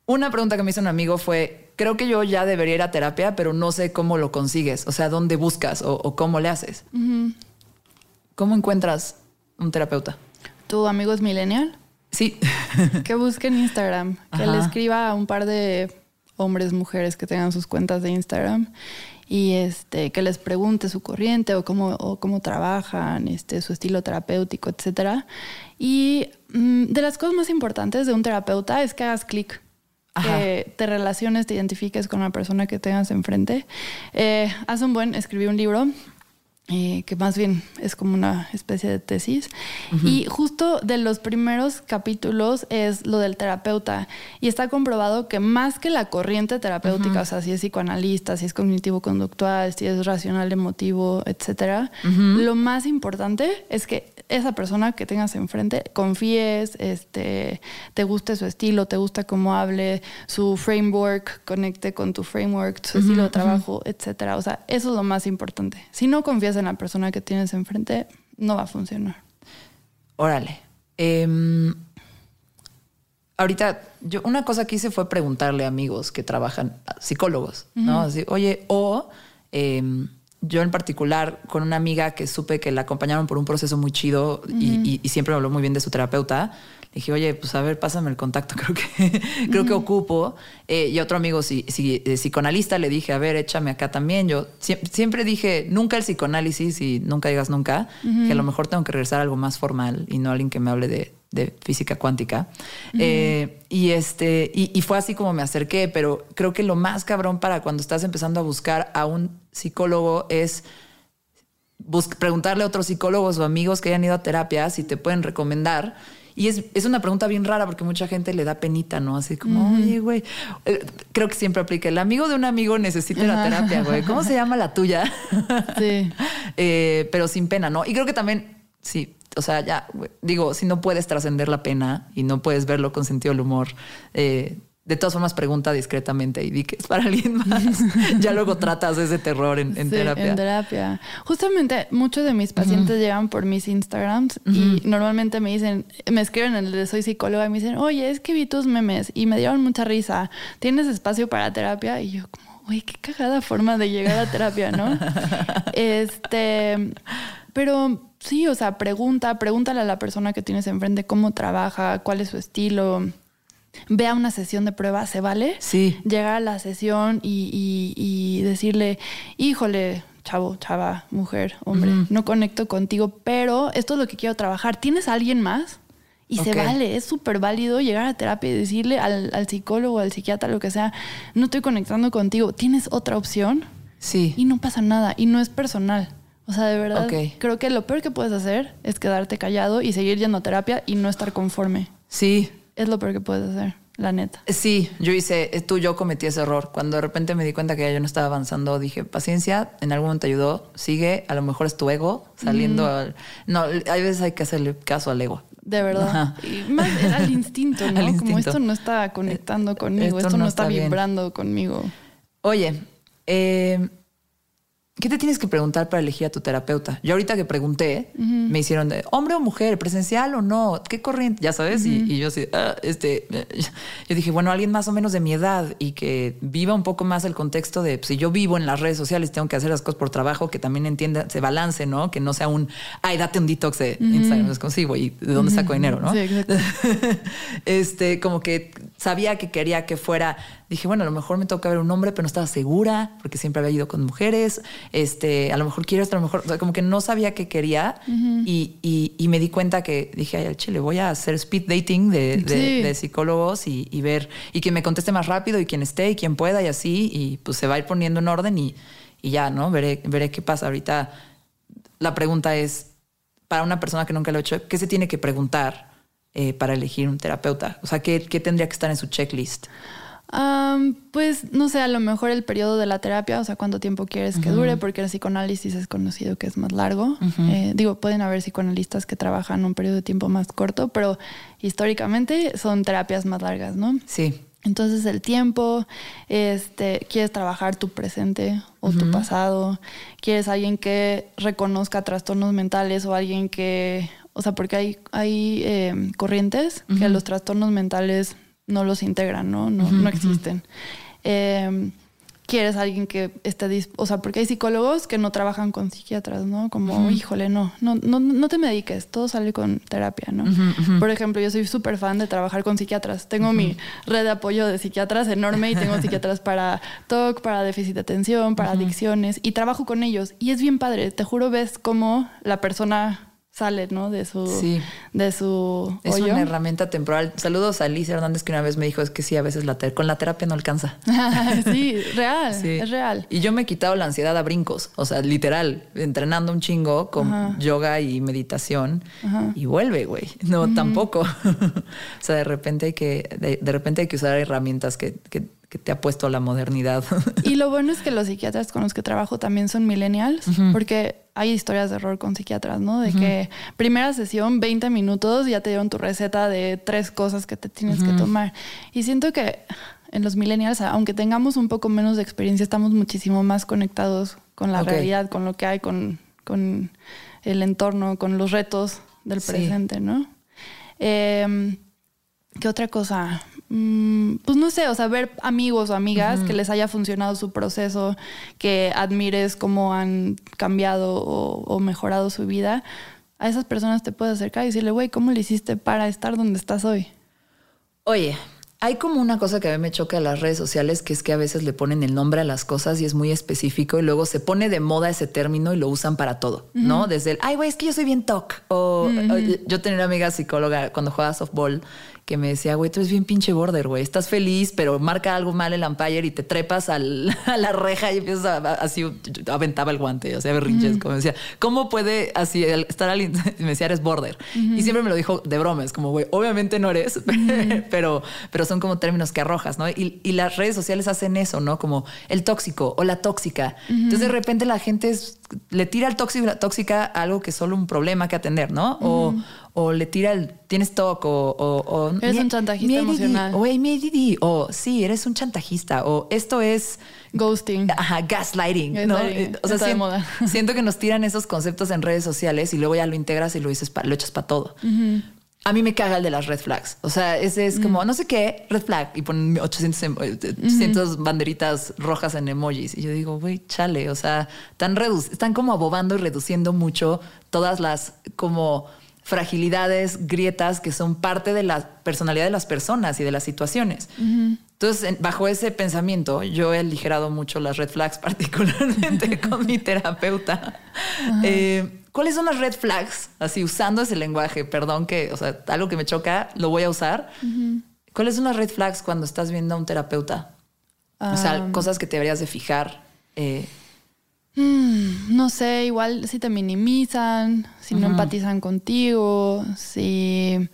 Una pregunta que me hizo un amigo fue, creo que yo ya debería ir a terapia, pero no sé cómo lo consigues, o sea, dónde buscas o, o cómo le haces. Uh -huh. ¿Cómo encuentras un terapeuta? ¿Tu amigo es millennial? Sí. que busque en Instagram, que Ajá. le escriba a un par de hombres, mujeres que tengan sus cuentas de Instagram y este que les pregunte su corriente o cómo, o cómo trabajan, este, su estilo terapéutico, etcétera. Y mm, de las cosas más importantes de un terapeuta es que hagas clic. Que te relaciones, te identifiques con la persona que tengas enfrente. Eh, hace un buen, escribí un libro eh, que más bien es como una especie de tesis. Uh -huh. Y justo de los primeros capítulos es lo del terapeuta. Y está comprobado que más que la corriente terapéutica, uh -huh. o sea, si es psicoanalista, si es cognitivo-conductual, si es racional emotivo, etcétera, uh -huh. lo más importante es que esa persona que tengas enfrente confíes, este, te guste su estilo, te gusta cómo hable, su framework, conecte con tu framework, su estilo de trabajo, etcétera. O sea, eso es lo más importante. Si no confías en la persona que tienes enfrente, no va a funcionar. Órale. Eh, ahorita, yo una cosa que hice fue preguntarle a amigos que trabajan, psicólogos, uh -huh. ¿no? Así, oye, o eh, yo en particular con una amiga que supe que la acompañaron por un proceso muy chido uh -huh. y, y, siempre habló muy bien de su terapeuta. Le dije, oye, pues a ver, pásame el contacto, creo que, creo uh -huh. que ocupo. Eh, y a otro amigo si, si, eh, psicoanalista le dije, a ver, échame acá también. Yo siempre, siempre dije, nunca el psicoanálisis y nunca digas nunca, que a lo mejor tengo que regresar a algo más formal y no a alguien que me hable de, de física cuántica. eh, y, este, y, y, fue así como me acerqué, pero creo que lo más cabrón para cuando estás empezando a buscar a un psicólogo es preguntarle a otros psicólogos o amigos que hayan ido a terapia si te pueden recomendar. Y es, es, una pregunta bien rara porque mucha gente le da penita, ¿no? Así como, oye, güey. Eh, creo que siempre aplica. El amigo de un amigo necesita la terapia, güey. ¿Cómo se llama la tuya? Sí. eh, pero sin pena, ¿no? Y creo que también, sí, o sea, ya, digo, si no puedes trascender la pena y no puedes verlo con sentido del humor, eh, de todas formas pregunta discretamente y di que es para alguien más. ya luego tratas ese terror en, en sí, terapia. En terapia. Justamente muchos de mis pacientes uh -huh. llegan por mis Instagrams uh -huh. y normalmente me dicen, me escriben en el de soy psicóloga y me dicen, oye, es que vi tus memes y me dieron mucha risa. ¿Tienes espacio para terapia? Y yo como, uy, qué cagada forma de llegar a terapia, ¿no? este, pero sí, o sea, pregunta, pregúntale a la persona que tienes enfrente cómo trabaja, cuál es su estilo. Ve a una sesión de prueba, ¿se vale? Sí. Llegar a la sesión y, y, y decirle, híjole, chavo, chava, mujer, hombre, uh -huh. no conecto contigo, pero esto es lo que quiero trabajar. ¿Tienes a alguien más? Y okay. se vale, es súper válido llegar a terapia y decirle al, al psicólogo, al psiquiatra, lo que sea, no estoy conectando contigo, ¿tienes otra opción? Sí. Y no pasa nada, y no es personal. O sea, de verdad, okay. creo que lo peor que puedes hacer es quedarte callado y seguir yendo a terapia y no estar conforme. Sí. Es lo peor que puedes hacer, la neta. Sí, yo hice, tú, yo cometí ese error. Cuando de repente me di cuenta que ya yo no estaba avanzando, dije, paciencia, en algún momento ayudó, sigue, a lo mejor es tu ego saliendo. Mm. Al, no, hay veces hay que hacerle caso al ego. De verdad. Ajá. Y más al instinto, ¿no? al instinto. Como esto no está conectando conmigo, esto, esto no, está, está vibrando conmigo. Oye, eh, ¿qué te tienes que preguntar para elegir a tu terapeuta? Yo ahorita que pregunté, me hicieron de hombre o mujer, presencial o no, qué corriente, ya sabes, y, yo así, ah, este, yo dije, bueno, alguien más o menos de mi edad y que viva un poco más el contexto de, pues, si yo vivo en las redes sociales, tengo que hacer las cosas por trabajo, que también entienda, se balance, ¿no? Que no sea un, ay, date un detox de Instagram, es como, sí, güey, ¿de dónde saco dinero, no? Sí, exacto. este, como que sabía que quería que fuera dije, bueno, a lo mejor me toca ver un hombre, pero no estaba segura porque siempre había ido con mujeres. Este, a lo mejor quiero esto, a lo mejor, como que no sabía qué quería y, me di cuenta que dije, ay, al chile, voy a hacer speed dating de, psicólogos y, ver, y que me conteste más rápido y quien esté y quien pueda y así, y pues se va a ir poniendo en orden y, ya, ¿no? Veré, veré qué pasa. Ahorita la pregunta es, para una persona que nunca lo ha hecho, ¿qué se tiene que preguntar eh, para elegir un terapeuta? O sea, ¿qué, ¿qué, tendría que estar en su checklist? Pues no sé, a lo mejor el periodo de la terapia, o sea, cuánto tiempo quieres que dure, porque el psicoanálisis es conocido que es más largo. Eh, digo, pueden haber psicoanalistas que trabajan un periodo de tiempo más corto, pero históricamente son terapias más largas, ¿no? Sí. Entonces el tiempo, este, quieres trabajar tu presente o tu pasado, quieres alguien que reconozca trastornos mentales o alguien que, o sea, porque hay, hay eh, corrientes que los trastornos mentales no los integran, ¿no? No, no existen. Em, quieres alguien que esté o sea, porque hay psicólogos que no trabajan con psiquiatras, ¿no? Como, híjole, no, no, no, no te mediques, todo sale con terapia, ¿no? Por ejemplo, yo soy súper fan de trabajar con psiquiatras. Tengo mi red de apoyo de psiquiatras enorme y tengo psiquiatras para TOC, para déficit de atención, para adicciones y trabajo con ellos. Y es bien padre, te juro, ves cómo la persona sale, ¿no? De su, sí. de su Es una herramienta temporal. Saludos a Alicia Hernández que una vez me dijo es que sí, a veces la con la terapia no alcanza. sí, real, es real. Y yo me he quitado la ansiedad a brincos, o sea, literal, entrenando un chingo con yoga y meditación y vuelve, güey. No, tampoco. o sea, de repente hay que, de, repente hay que usar herramientas que, que que te ha puesto la modernidad. Y lo bueno es que los psiquiatras con los que trabajo también son millennials, porque hay historias de error con psiquiatras, ¿no? De que primera sesión, 20 minutos, ya te dieron tu receta de tres cosas que te tienes que tomar. Y siento que en los millennials, aunque tengamos un poco menos de experiencia, estamos muchísimo más conectados con la realidad, con lo que hay, con, con, el entorno, con los retos del presente, ¿no? Eh, ¿Qué otra cosa? Mm, pues no sé, o sea, ver amigos o amigas que les haya funcionado su proceso, que admires cómo han cambiado o, mejorado su vida, a esas personas te puedes acercar y decirle, güey, ¿cómo le hiciste para estar donde estás hoy? Oye, hay como una cosa que a mí me choca en las redes sociales, que es que a veces le ponen el nombre a las cosas y es muy específico y luego se pone de moda ese término y lo usan para todo, ¿no? Desde el, ay, güey, es que yo soy bien toc. O, yo tenía una amiga psicóloga cuando jugaba softball que me decía, güey, tú eres bien pinche border, güey. Estás feliz, pero marca algo mal el umpire y te trepas a la reja y empiezas a, así, aventaba el guante, o sea, berrinches, como decía, ¿cómo puede así estar al... me decía, eres border. Y siempre me lo dijo de broma, es como, güey, obviamente no eres, pero, pero son como términos que arrojas, ¿no? Y, las redes sociales hacen eso, ¿no? Como el tóxico o la tóxica. Entonces de repente la gente le tira al tóxico la tóxica algo que es solo un problema que atender, ¿no? O o le tira el tienes TOC o, o, eres un chantajista emocional. o o sí eres un chantajista o esto es ghosting. Ajá gaslighting, ¿no? O sea siento, siento que nos tiran esos conceptos en redes sociales y luego ya lo integras y lo dices lo echas para todo A mí me caga el de las red flags. O sea, ese es como, no sé qué, red flag. Y ponen 800, em, eh, banderitas rojas en emojis. Y yo digo, güey, chale. O sea, están, están como abobando y reduciendo mucho todas las como fragilidades, grietas que son parte de la personalidad de las personas y de las situaciones. Entonces, bajo ese pensamiento, yo he aligerado mucho las red flags, particularmente con mi terapeuta. Eh, ¿Cuáles son las red flags? Así, usando ese lenguaje, perdón que, o sea, algo que me choca, lo voy a usar. ¿Cuáles son las red flags cuando estás viendo a un terapeuta? o sea, ah. cosas que te deberías de fijar. Eh, Mm, no sé, igual si te minimizan, si no empatizan contigo, si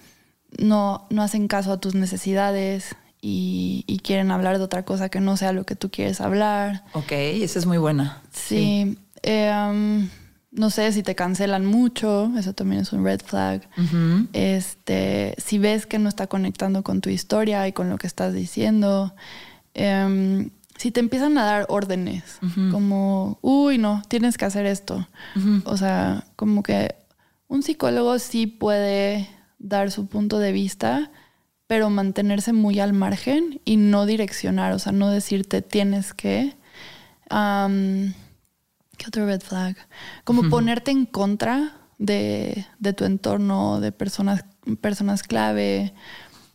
no, no hacen caso a tus necesidades y, quieren hablar de otra cosa que no sea lo que tú quieres hablar. Ok, esa es muy buena. Sí. Em, no sé si te cancelan mucho, eso también es un red flag. Este, si ves que no está conectando con tu historia y con lo que estás diciendo. Em, si te empiezan a dar órdenes, como, uy, no, tienes que hacer esto. O sea, como que un psicólogo sí puede dar su punto de vista, pero mantenerse muy al margen y no direccionar, o sea, no decirte tienes que. ¿Qué otro red flag? Como ponerte en contra de, tu entorno, de personas, personas clave.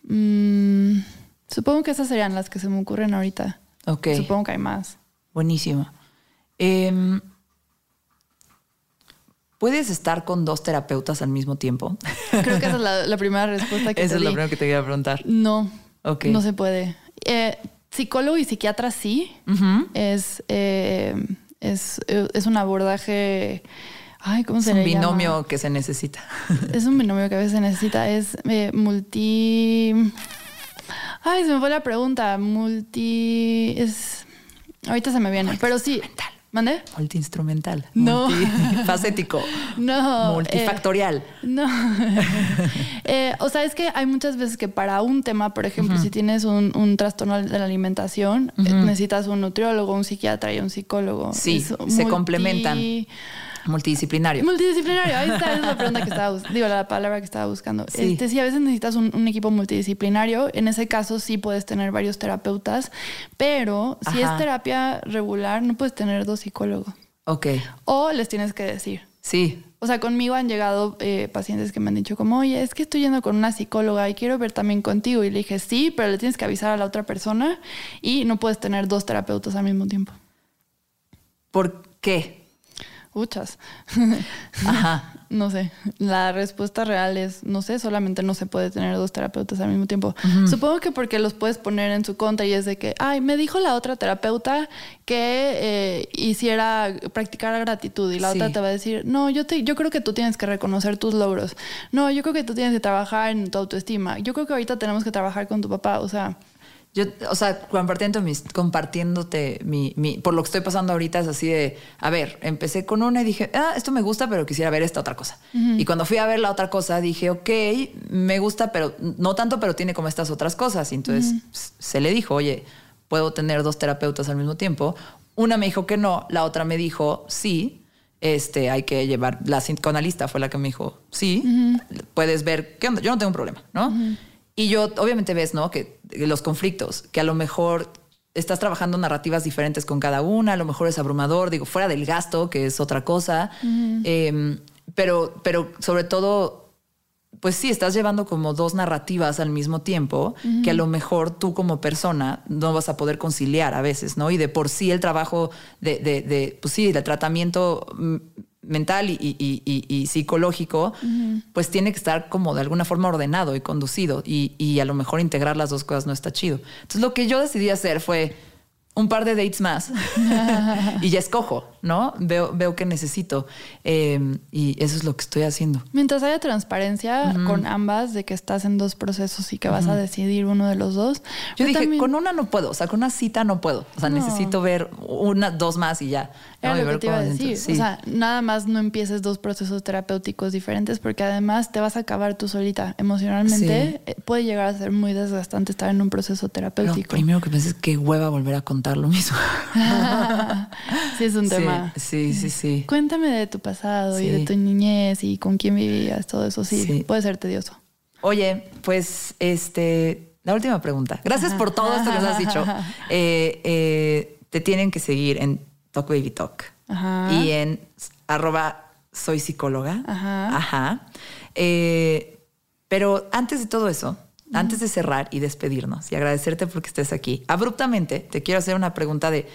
Mm, supongo que esas serían las que se me ocurren ahorita. Ok. Supongo que hay más. Buenísimo. Em, ¿Puedes estar con dos terapeutas al mismo tiempo? Creo que esa es la, primera respuesta que esa te es la primera que te quería preguntar. No. Ok. No se puede. Eh, psicólogo y psiquiatra sí. es, eh, es, es un abordaje. Ay, ¿cómo se es un binomio que se necesita. Es un binomio que a veces se necesita. Es eh, multi. Ay, se me fue la pregunta. Multi. Es. Ahorita se me viene. Pero sí. ¿Mande? Multiinstrumental. No. Multifacético. No. Multifactorial. Eh, no. Eh, o sea, es que hay muchas veces que para un tema, por ejemplo, si tienes un, trastorno de la alimentación, eh, necesitas un nutriólogo, un psiquiatra y un psicólogo. Sí, se complementan. Multidisciplinario. Multidisciplinario, ahí está, es la pregunta que estaba digo, la palabra que estaba buscando. Sí. Este, sí, a veces necesitas un, equipo multidisciplinario. En ese caso sí puedes tener varios terapeutas, pero si es terapia regular, no puedes tener dos psicólogos. Ok. O les tienes que decir. Sí. O sea, conmigo han llegado eh, pacientes que me han dicho como, oye, es que estoy yendo con una psicóloga y quiero ver también contigo. Y le dije, sí, pero le tienes que avisar a la otra persona y no puedes tener dos terapeutas al mismo tiempo. ¿Por qué? Muchas. Ajá. no sé. La respuesta real es, no sé, solamente no se puede tener dos terapeutas al mismo tiempo. Supongo que porque los puedes poner en su contra y es de que, ay, me dijo la otra terapeuta que eh, hiciera, practicar gratitud y la otra te va a decir, no, yo, te, yo creo que tú tienes que reconocer tus logros. No, yo creo que tú tienes que trabajar en tu autoestima. Yo creo que ahorita tenemos que trabajar con tu papá. O sea, yo, o sea, compartiendo mis, compartiéndote mi, mi, por lo que estoy pasando ahorita es así de, a ver, empecé con una y dije, ah, esto me gusta, pero quisiera ver esta otra cosa. Y cuando fui a ver la otra cosa, dije, ok, me gusta, pero no tanto, pero tiene como estas otras cosas. Y entonces se le dijo, oye, puedo tener dos terapeutas al mismo tiempo. Una me dijo que no, la otra me dijo, sí, este, hay que llevar, la psicoanalista fue la que me dijo, sí, puedes ver, ¿qué onda? Yo no tengo un problema, ¿no? Y yo, obviamente ves, ¿no? Que los conflictos, que a lo mejor estás trabajando narrativas diferentes con cada una, a lo mejor es abrumador, digo, fuera del gasto, que es otra cosa, em, pero, pero sobre todo, pues sí, estás llevando como dos narrativas al mismo tiempo, que a lo mejor tú como persona no vas a poder conciliar a veces, ¿no? Y de por sí el trabajo de, de, de pues sí, el tratamiento mm, mental y, psicológico, pues tiene que estar como de alguna forma ordenado y conducido y, y, a lo mejor integrar las dos cosas no está chido. Entonces lo que yo decidí hacer fue un par de dates más y ya escojo, ¿no? Veo, veo que necesito em, y eso es lo que estoy haciendo. Mientras haya transparencia con ambas de que estás en dos procesos y que vas a decidir uno de los dos. Yo, dije, con una no puedo, o sea, con una cita no puedo, o sea, necesito ver una, dos más y ya. Era lo que te iba a decir. O sea, nada más no empieces dos procesos terapéuticos diferentes porque además te vas a acabar tú solita. Emocionalmente eh, puede llegar a ser muy desgastante estar en un proceso terapéutico. Lo primero que piensas es que hueva volver a contar lo mismo. sí, es un tema. Sí, sí, sí. Cuéntame de tu pasado y de tu niñez y con quién vivías, todo eso. Sí, puede ser tedioso. Oye, pues este, la última pregunta. Gracias por todo esto que nos has dicho. Eh, eh, te tienen que seguir en Talk Baby Talk. Y en arroba soy psicóloga. Ajá. Eh, pero antes de todo eso, antes de cerrar y despedirnos y agradecerte porque estés aquí, abruptamente te quiero hacer una pregunta de,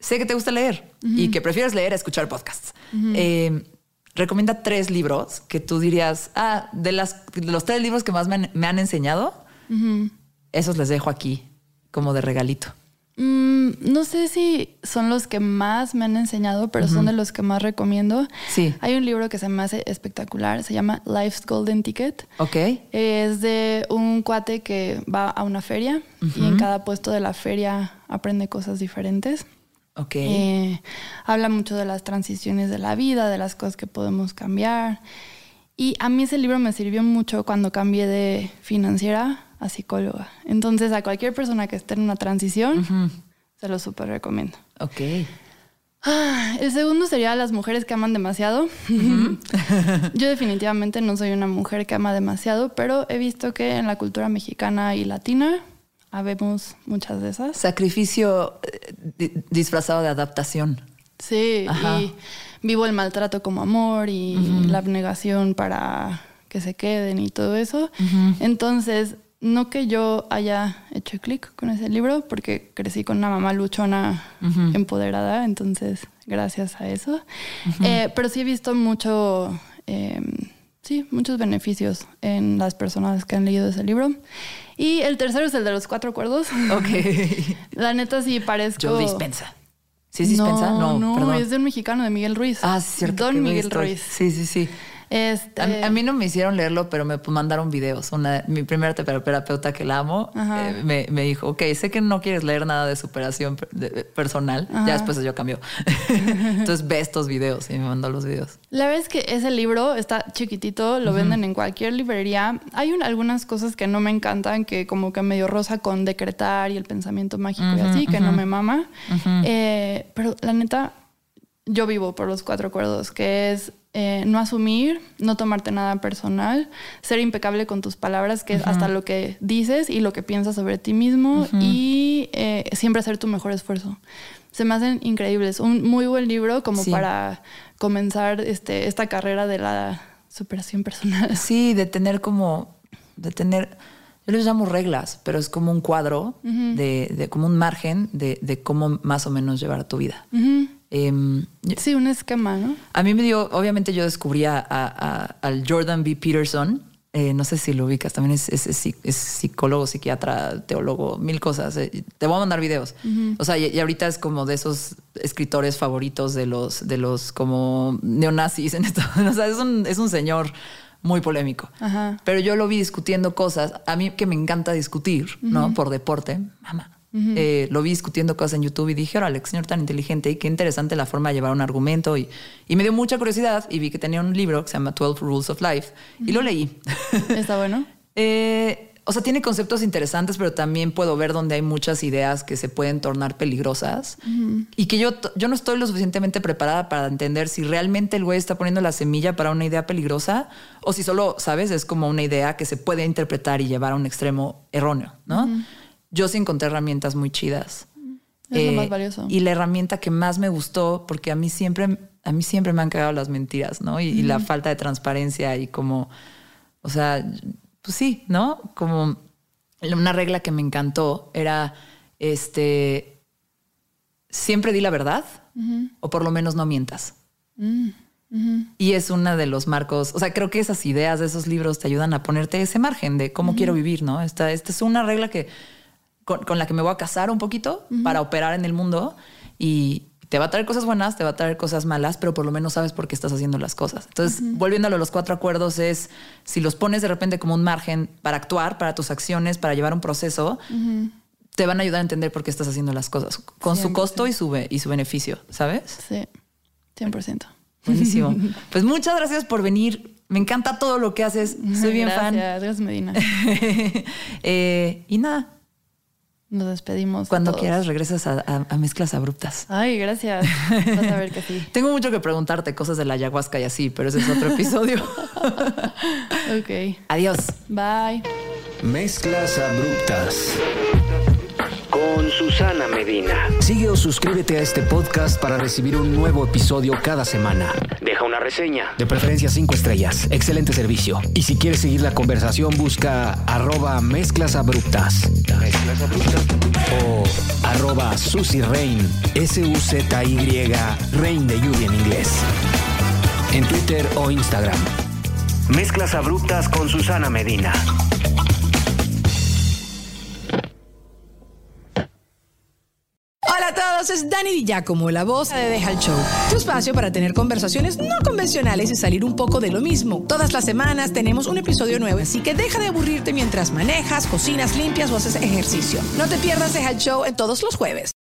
sé que te gusta leer y que prefieres leer a escuchar podcasts. Eh, recomienda tres libros que tú dirías, ah, de, las, los tres libros que más me han, enseñado, esos les dejo aquí como de regalito. Mm, no sé si son los que más me han enseñado, pero son de los que más recomiendo. Sí. Hay un libro que se me hace espectacular, se llama Life's Golden Ticket. Ok. Es de un cuate que va a una feria y en cada puesto de la feria aprende cosas diferentes. Ok. Eh, habla mucho de las transiciones de la vida, de las cosas que podemos cambiar. Y a mí ese libro me sirvió mucho cuando cambié de financiera a psicóloga. Entonces, a cualquier persona que esté en una transición, Se lo súper recomiendo. Ok. Ah, el segundo sería las mujeres que aman demasiado. Yo definitivamente no soy una mujer que ama demasiado, pero he visto que en la cultura mexicana y latina habemos muchas de esas. Sacrificio eh, di- disfrazado de adaptación. Sí, Ajá. y vivo el maltrato como amor y la abnegación para que se queden y todo eso. Entonces, no que yo haya hecho clic con ese libro, porque crecí con una mamá luchona empoderada, entonces, gracias a eso. Eh, pero sí he visto mucho, eh, sí, muchos beneficios en las personas que han leído ese libro. Y el tercero es el de los cuatro acuerdos. Ok. La neta sí parezco... Joe Dispensa. ¿Sí es Dispensa? No, no, perdón. es de un mexicano, de Miguel Ruiz. Ah, sí, cierto. Don Miguel Ruiz. Sí, sí, sí. Este, A, a mí no me hicieron leerlo, pero me mandaron videos. Una, mi primera terapeuta que la amo eh, me, me dijo, ok, sé que no quieres leer nada de superación personal. Ya después yo cambió. Entonces ve estos videos y me mandó los videos. La verdad es que ese libro está chiquitito, lo venden en cualquier librería. Hay un- algunas cosas que no me encantan, que como que medio rosa con decretar y el pensamiento mágico y así, que no me mama. Eh, pero la neta, yo vivo por los cuatro acuerdos, que es eh, no asumir, no tomarte nada personal, ser impecable con tus palabras, que es hasta lo que dices y lo que piensas sobre ti mismo, y eh, siempre hacer tu mejor esfuerzo. Se me hacen increíbles. Un muy buen libro como Sí. para comenzar este, esta carrera de la superación personal. Sí, de tener como, de tener, yo les llamo reglas, pero es como un cuadro, de, de- como un margen de, de cómo más o menos llevar tu vida. Em, Sí, un esquema, ¿no? a mí me dio, obviamente yo descubrí a, a- al Jordan B. Peterson, eh, no sé si lo ubicas, también es, es- es psi- es psicólogo, psiquiatra, teólogo, mil cosas. eh, Te voy a mandar videos. O sea, y, y ahorita es como de esos escritores favoritos de los, de los como neonazis en esto. O sea, es un, es un señor muy polémico. Ajá. Pero yo lo vi discutiendo cosas. A mí que me encanta discutir, ¿no? Por deporte, mamá. Eh, lo vi discutiendo cosas en YouTube y dije, órale, señor tan inteligente y qué interesante la forma de llevar un argumento. Y, y me dio mucha curiosidad y vi que tenía un libro que se llama 12 Rules of Life y lo leí. Está bueno. Eh, o sea, tiene conceptos interesantes, pero también puedo ver donde hay muchas ideas que se pueden tornar peligrosas y que yo, yo no estoy lo suficientemente preparada para entender si realmente el güey está poniendo la semilla para una idea peligrosa o si solo, ¿sabes? Es como una idea que se puede interpretar y llevar a un extremo erróneo, ¿no? Yo sí encontré herramientas muy chidas. Es lo Eh, más valioso. Y la herramienta que más me gustó, porque a mí siempre, a mí siempre me han cagado las mentiras, ¿no? Y, y la falta de transparencia y como, o sea, pues sí, ¿no? Como una regla que me encantó era, este, siempre di la verdad o por lo menos no mientas. Y es una de los marcos, o sea, creo que esas ideas de esos libros te ayudan a ponerte ese margen de cómo quiero vivir, ¿no? Esta, esta es una regla que con, con la que me voy a casar un poquito para operar en el mundo y te va a traer cosas buenas, te va a traer cosas malas, pero por lo menos sabes por qué estás haciendo las cosas. Entonces, volviéndolo a los cuatro acuerdos, es si los pones de repente como un margen para actuar, para tus acciones, para llevar un proceso, te van a ayudar a entender por qué estás haciendo las cosas, con su 100%. costo y su, y su beneficio, ¿sabes? Sí, 100%. Buenísimo. Pues muchas gracias por venir. Me encanta todo lo que haces. Soy bien Gracias, fan. Gracias, Medina. Eh, y nada, Nos despedimos. cuando todos. quieras regresas a, a- a mezclas abruptas. Ay, gracias. Vas a ver que sí. Tengo mucho que preguntarte, cosas de la ayahuasca y así, pero ese es otro episodio. Ok. Adiós. Bye. Mezclas abruptas. Con Susana Medina. Sigue o suscríbete a este podcast para recibir un nuevo episodio cada semana. Deja una reseña. De preferencia 5 estrellas. Excelente servicio. Y si quieres seguir la conversación, busca arroba mezclas abruptas Mezclas abruptas. o arroba Susy Rain. S-U-Z-Y Rain de lluvia en inglés. En Twitter o Instagram. Mezclas abruptas con Susana Medina. Todos, es Dani Di Giacomo, la voz de Deja el Show. Tu espacio para tener conversaciones no convencionales y salir un poco de lo mismo. Todas las semanas tenemos un episodio nuevo, así que deja de aburrirte mientras manejas, cocinas, limpias o haces ejercicio. No te pierdas Deja el Show en todos los jueves.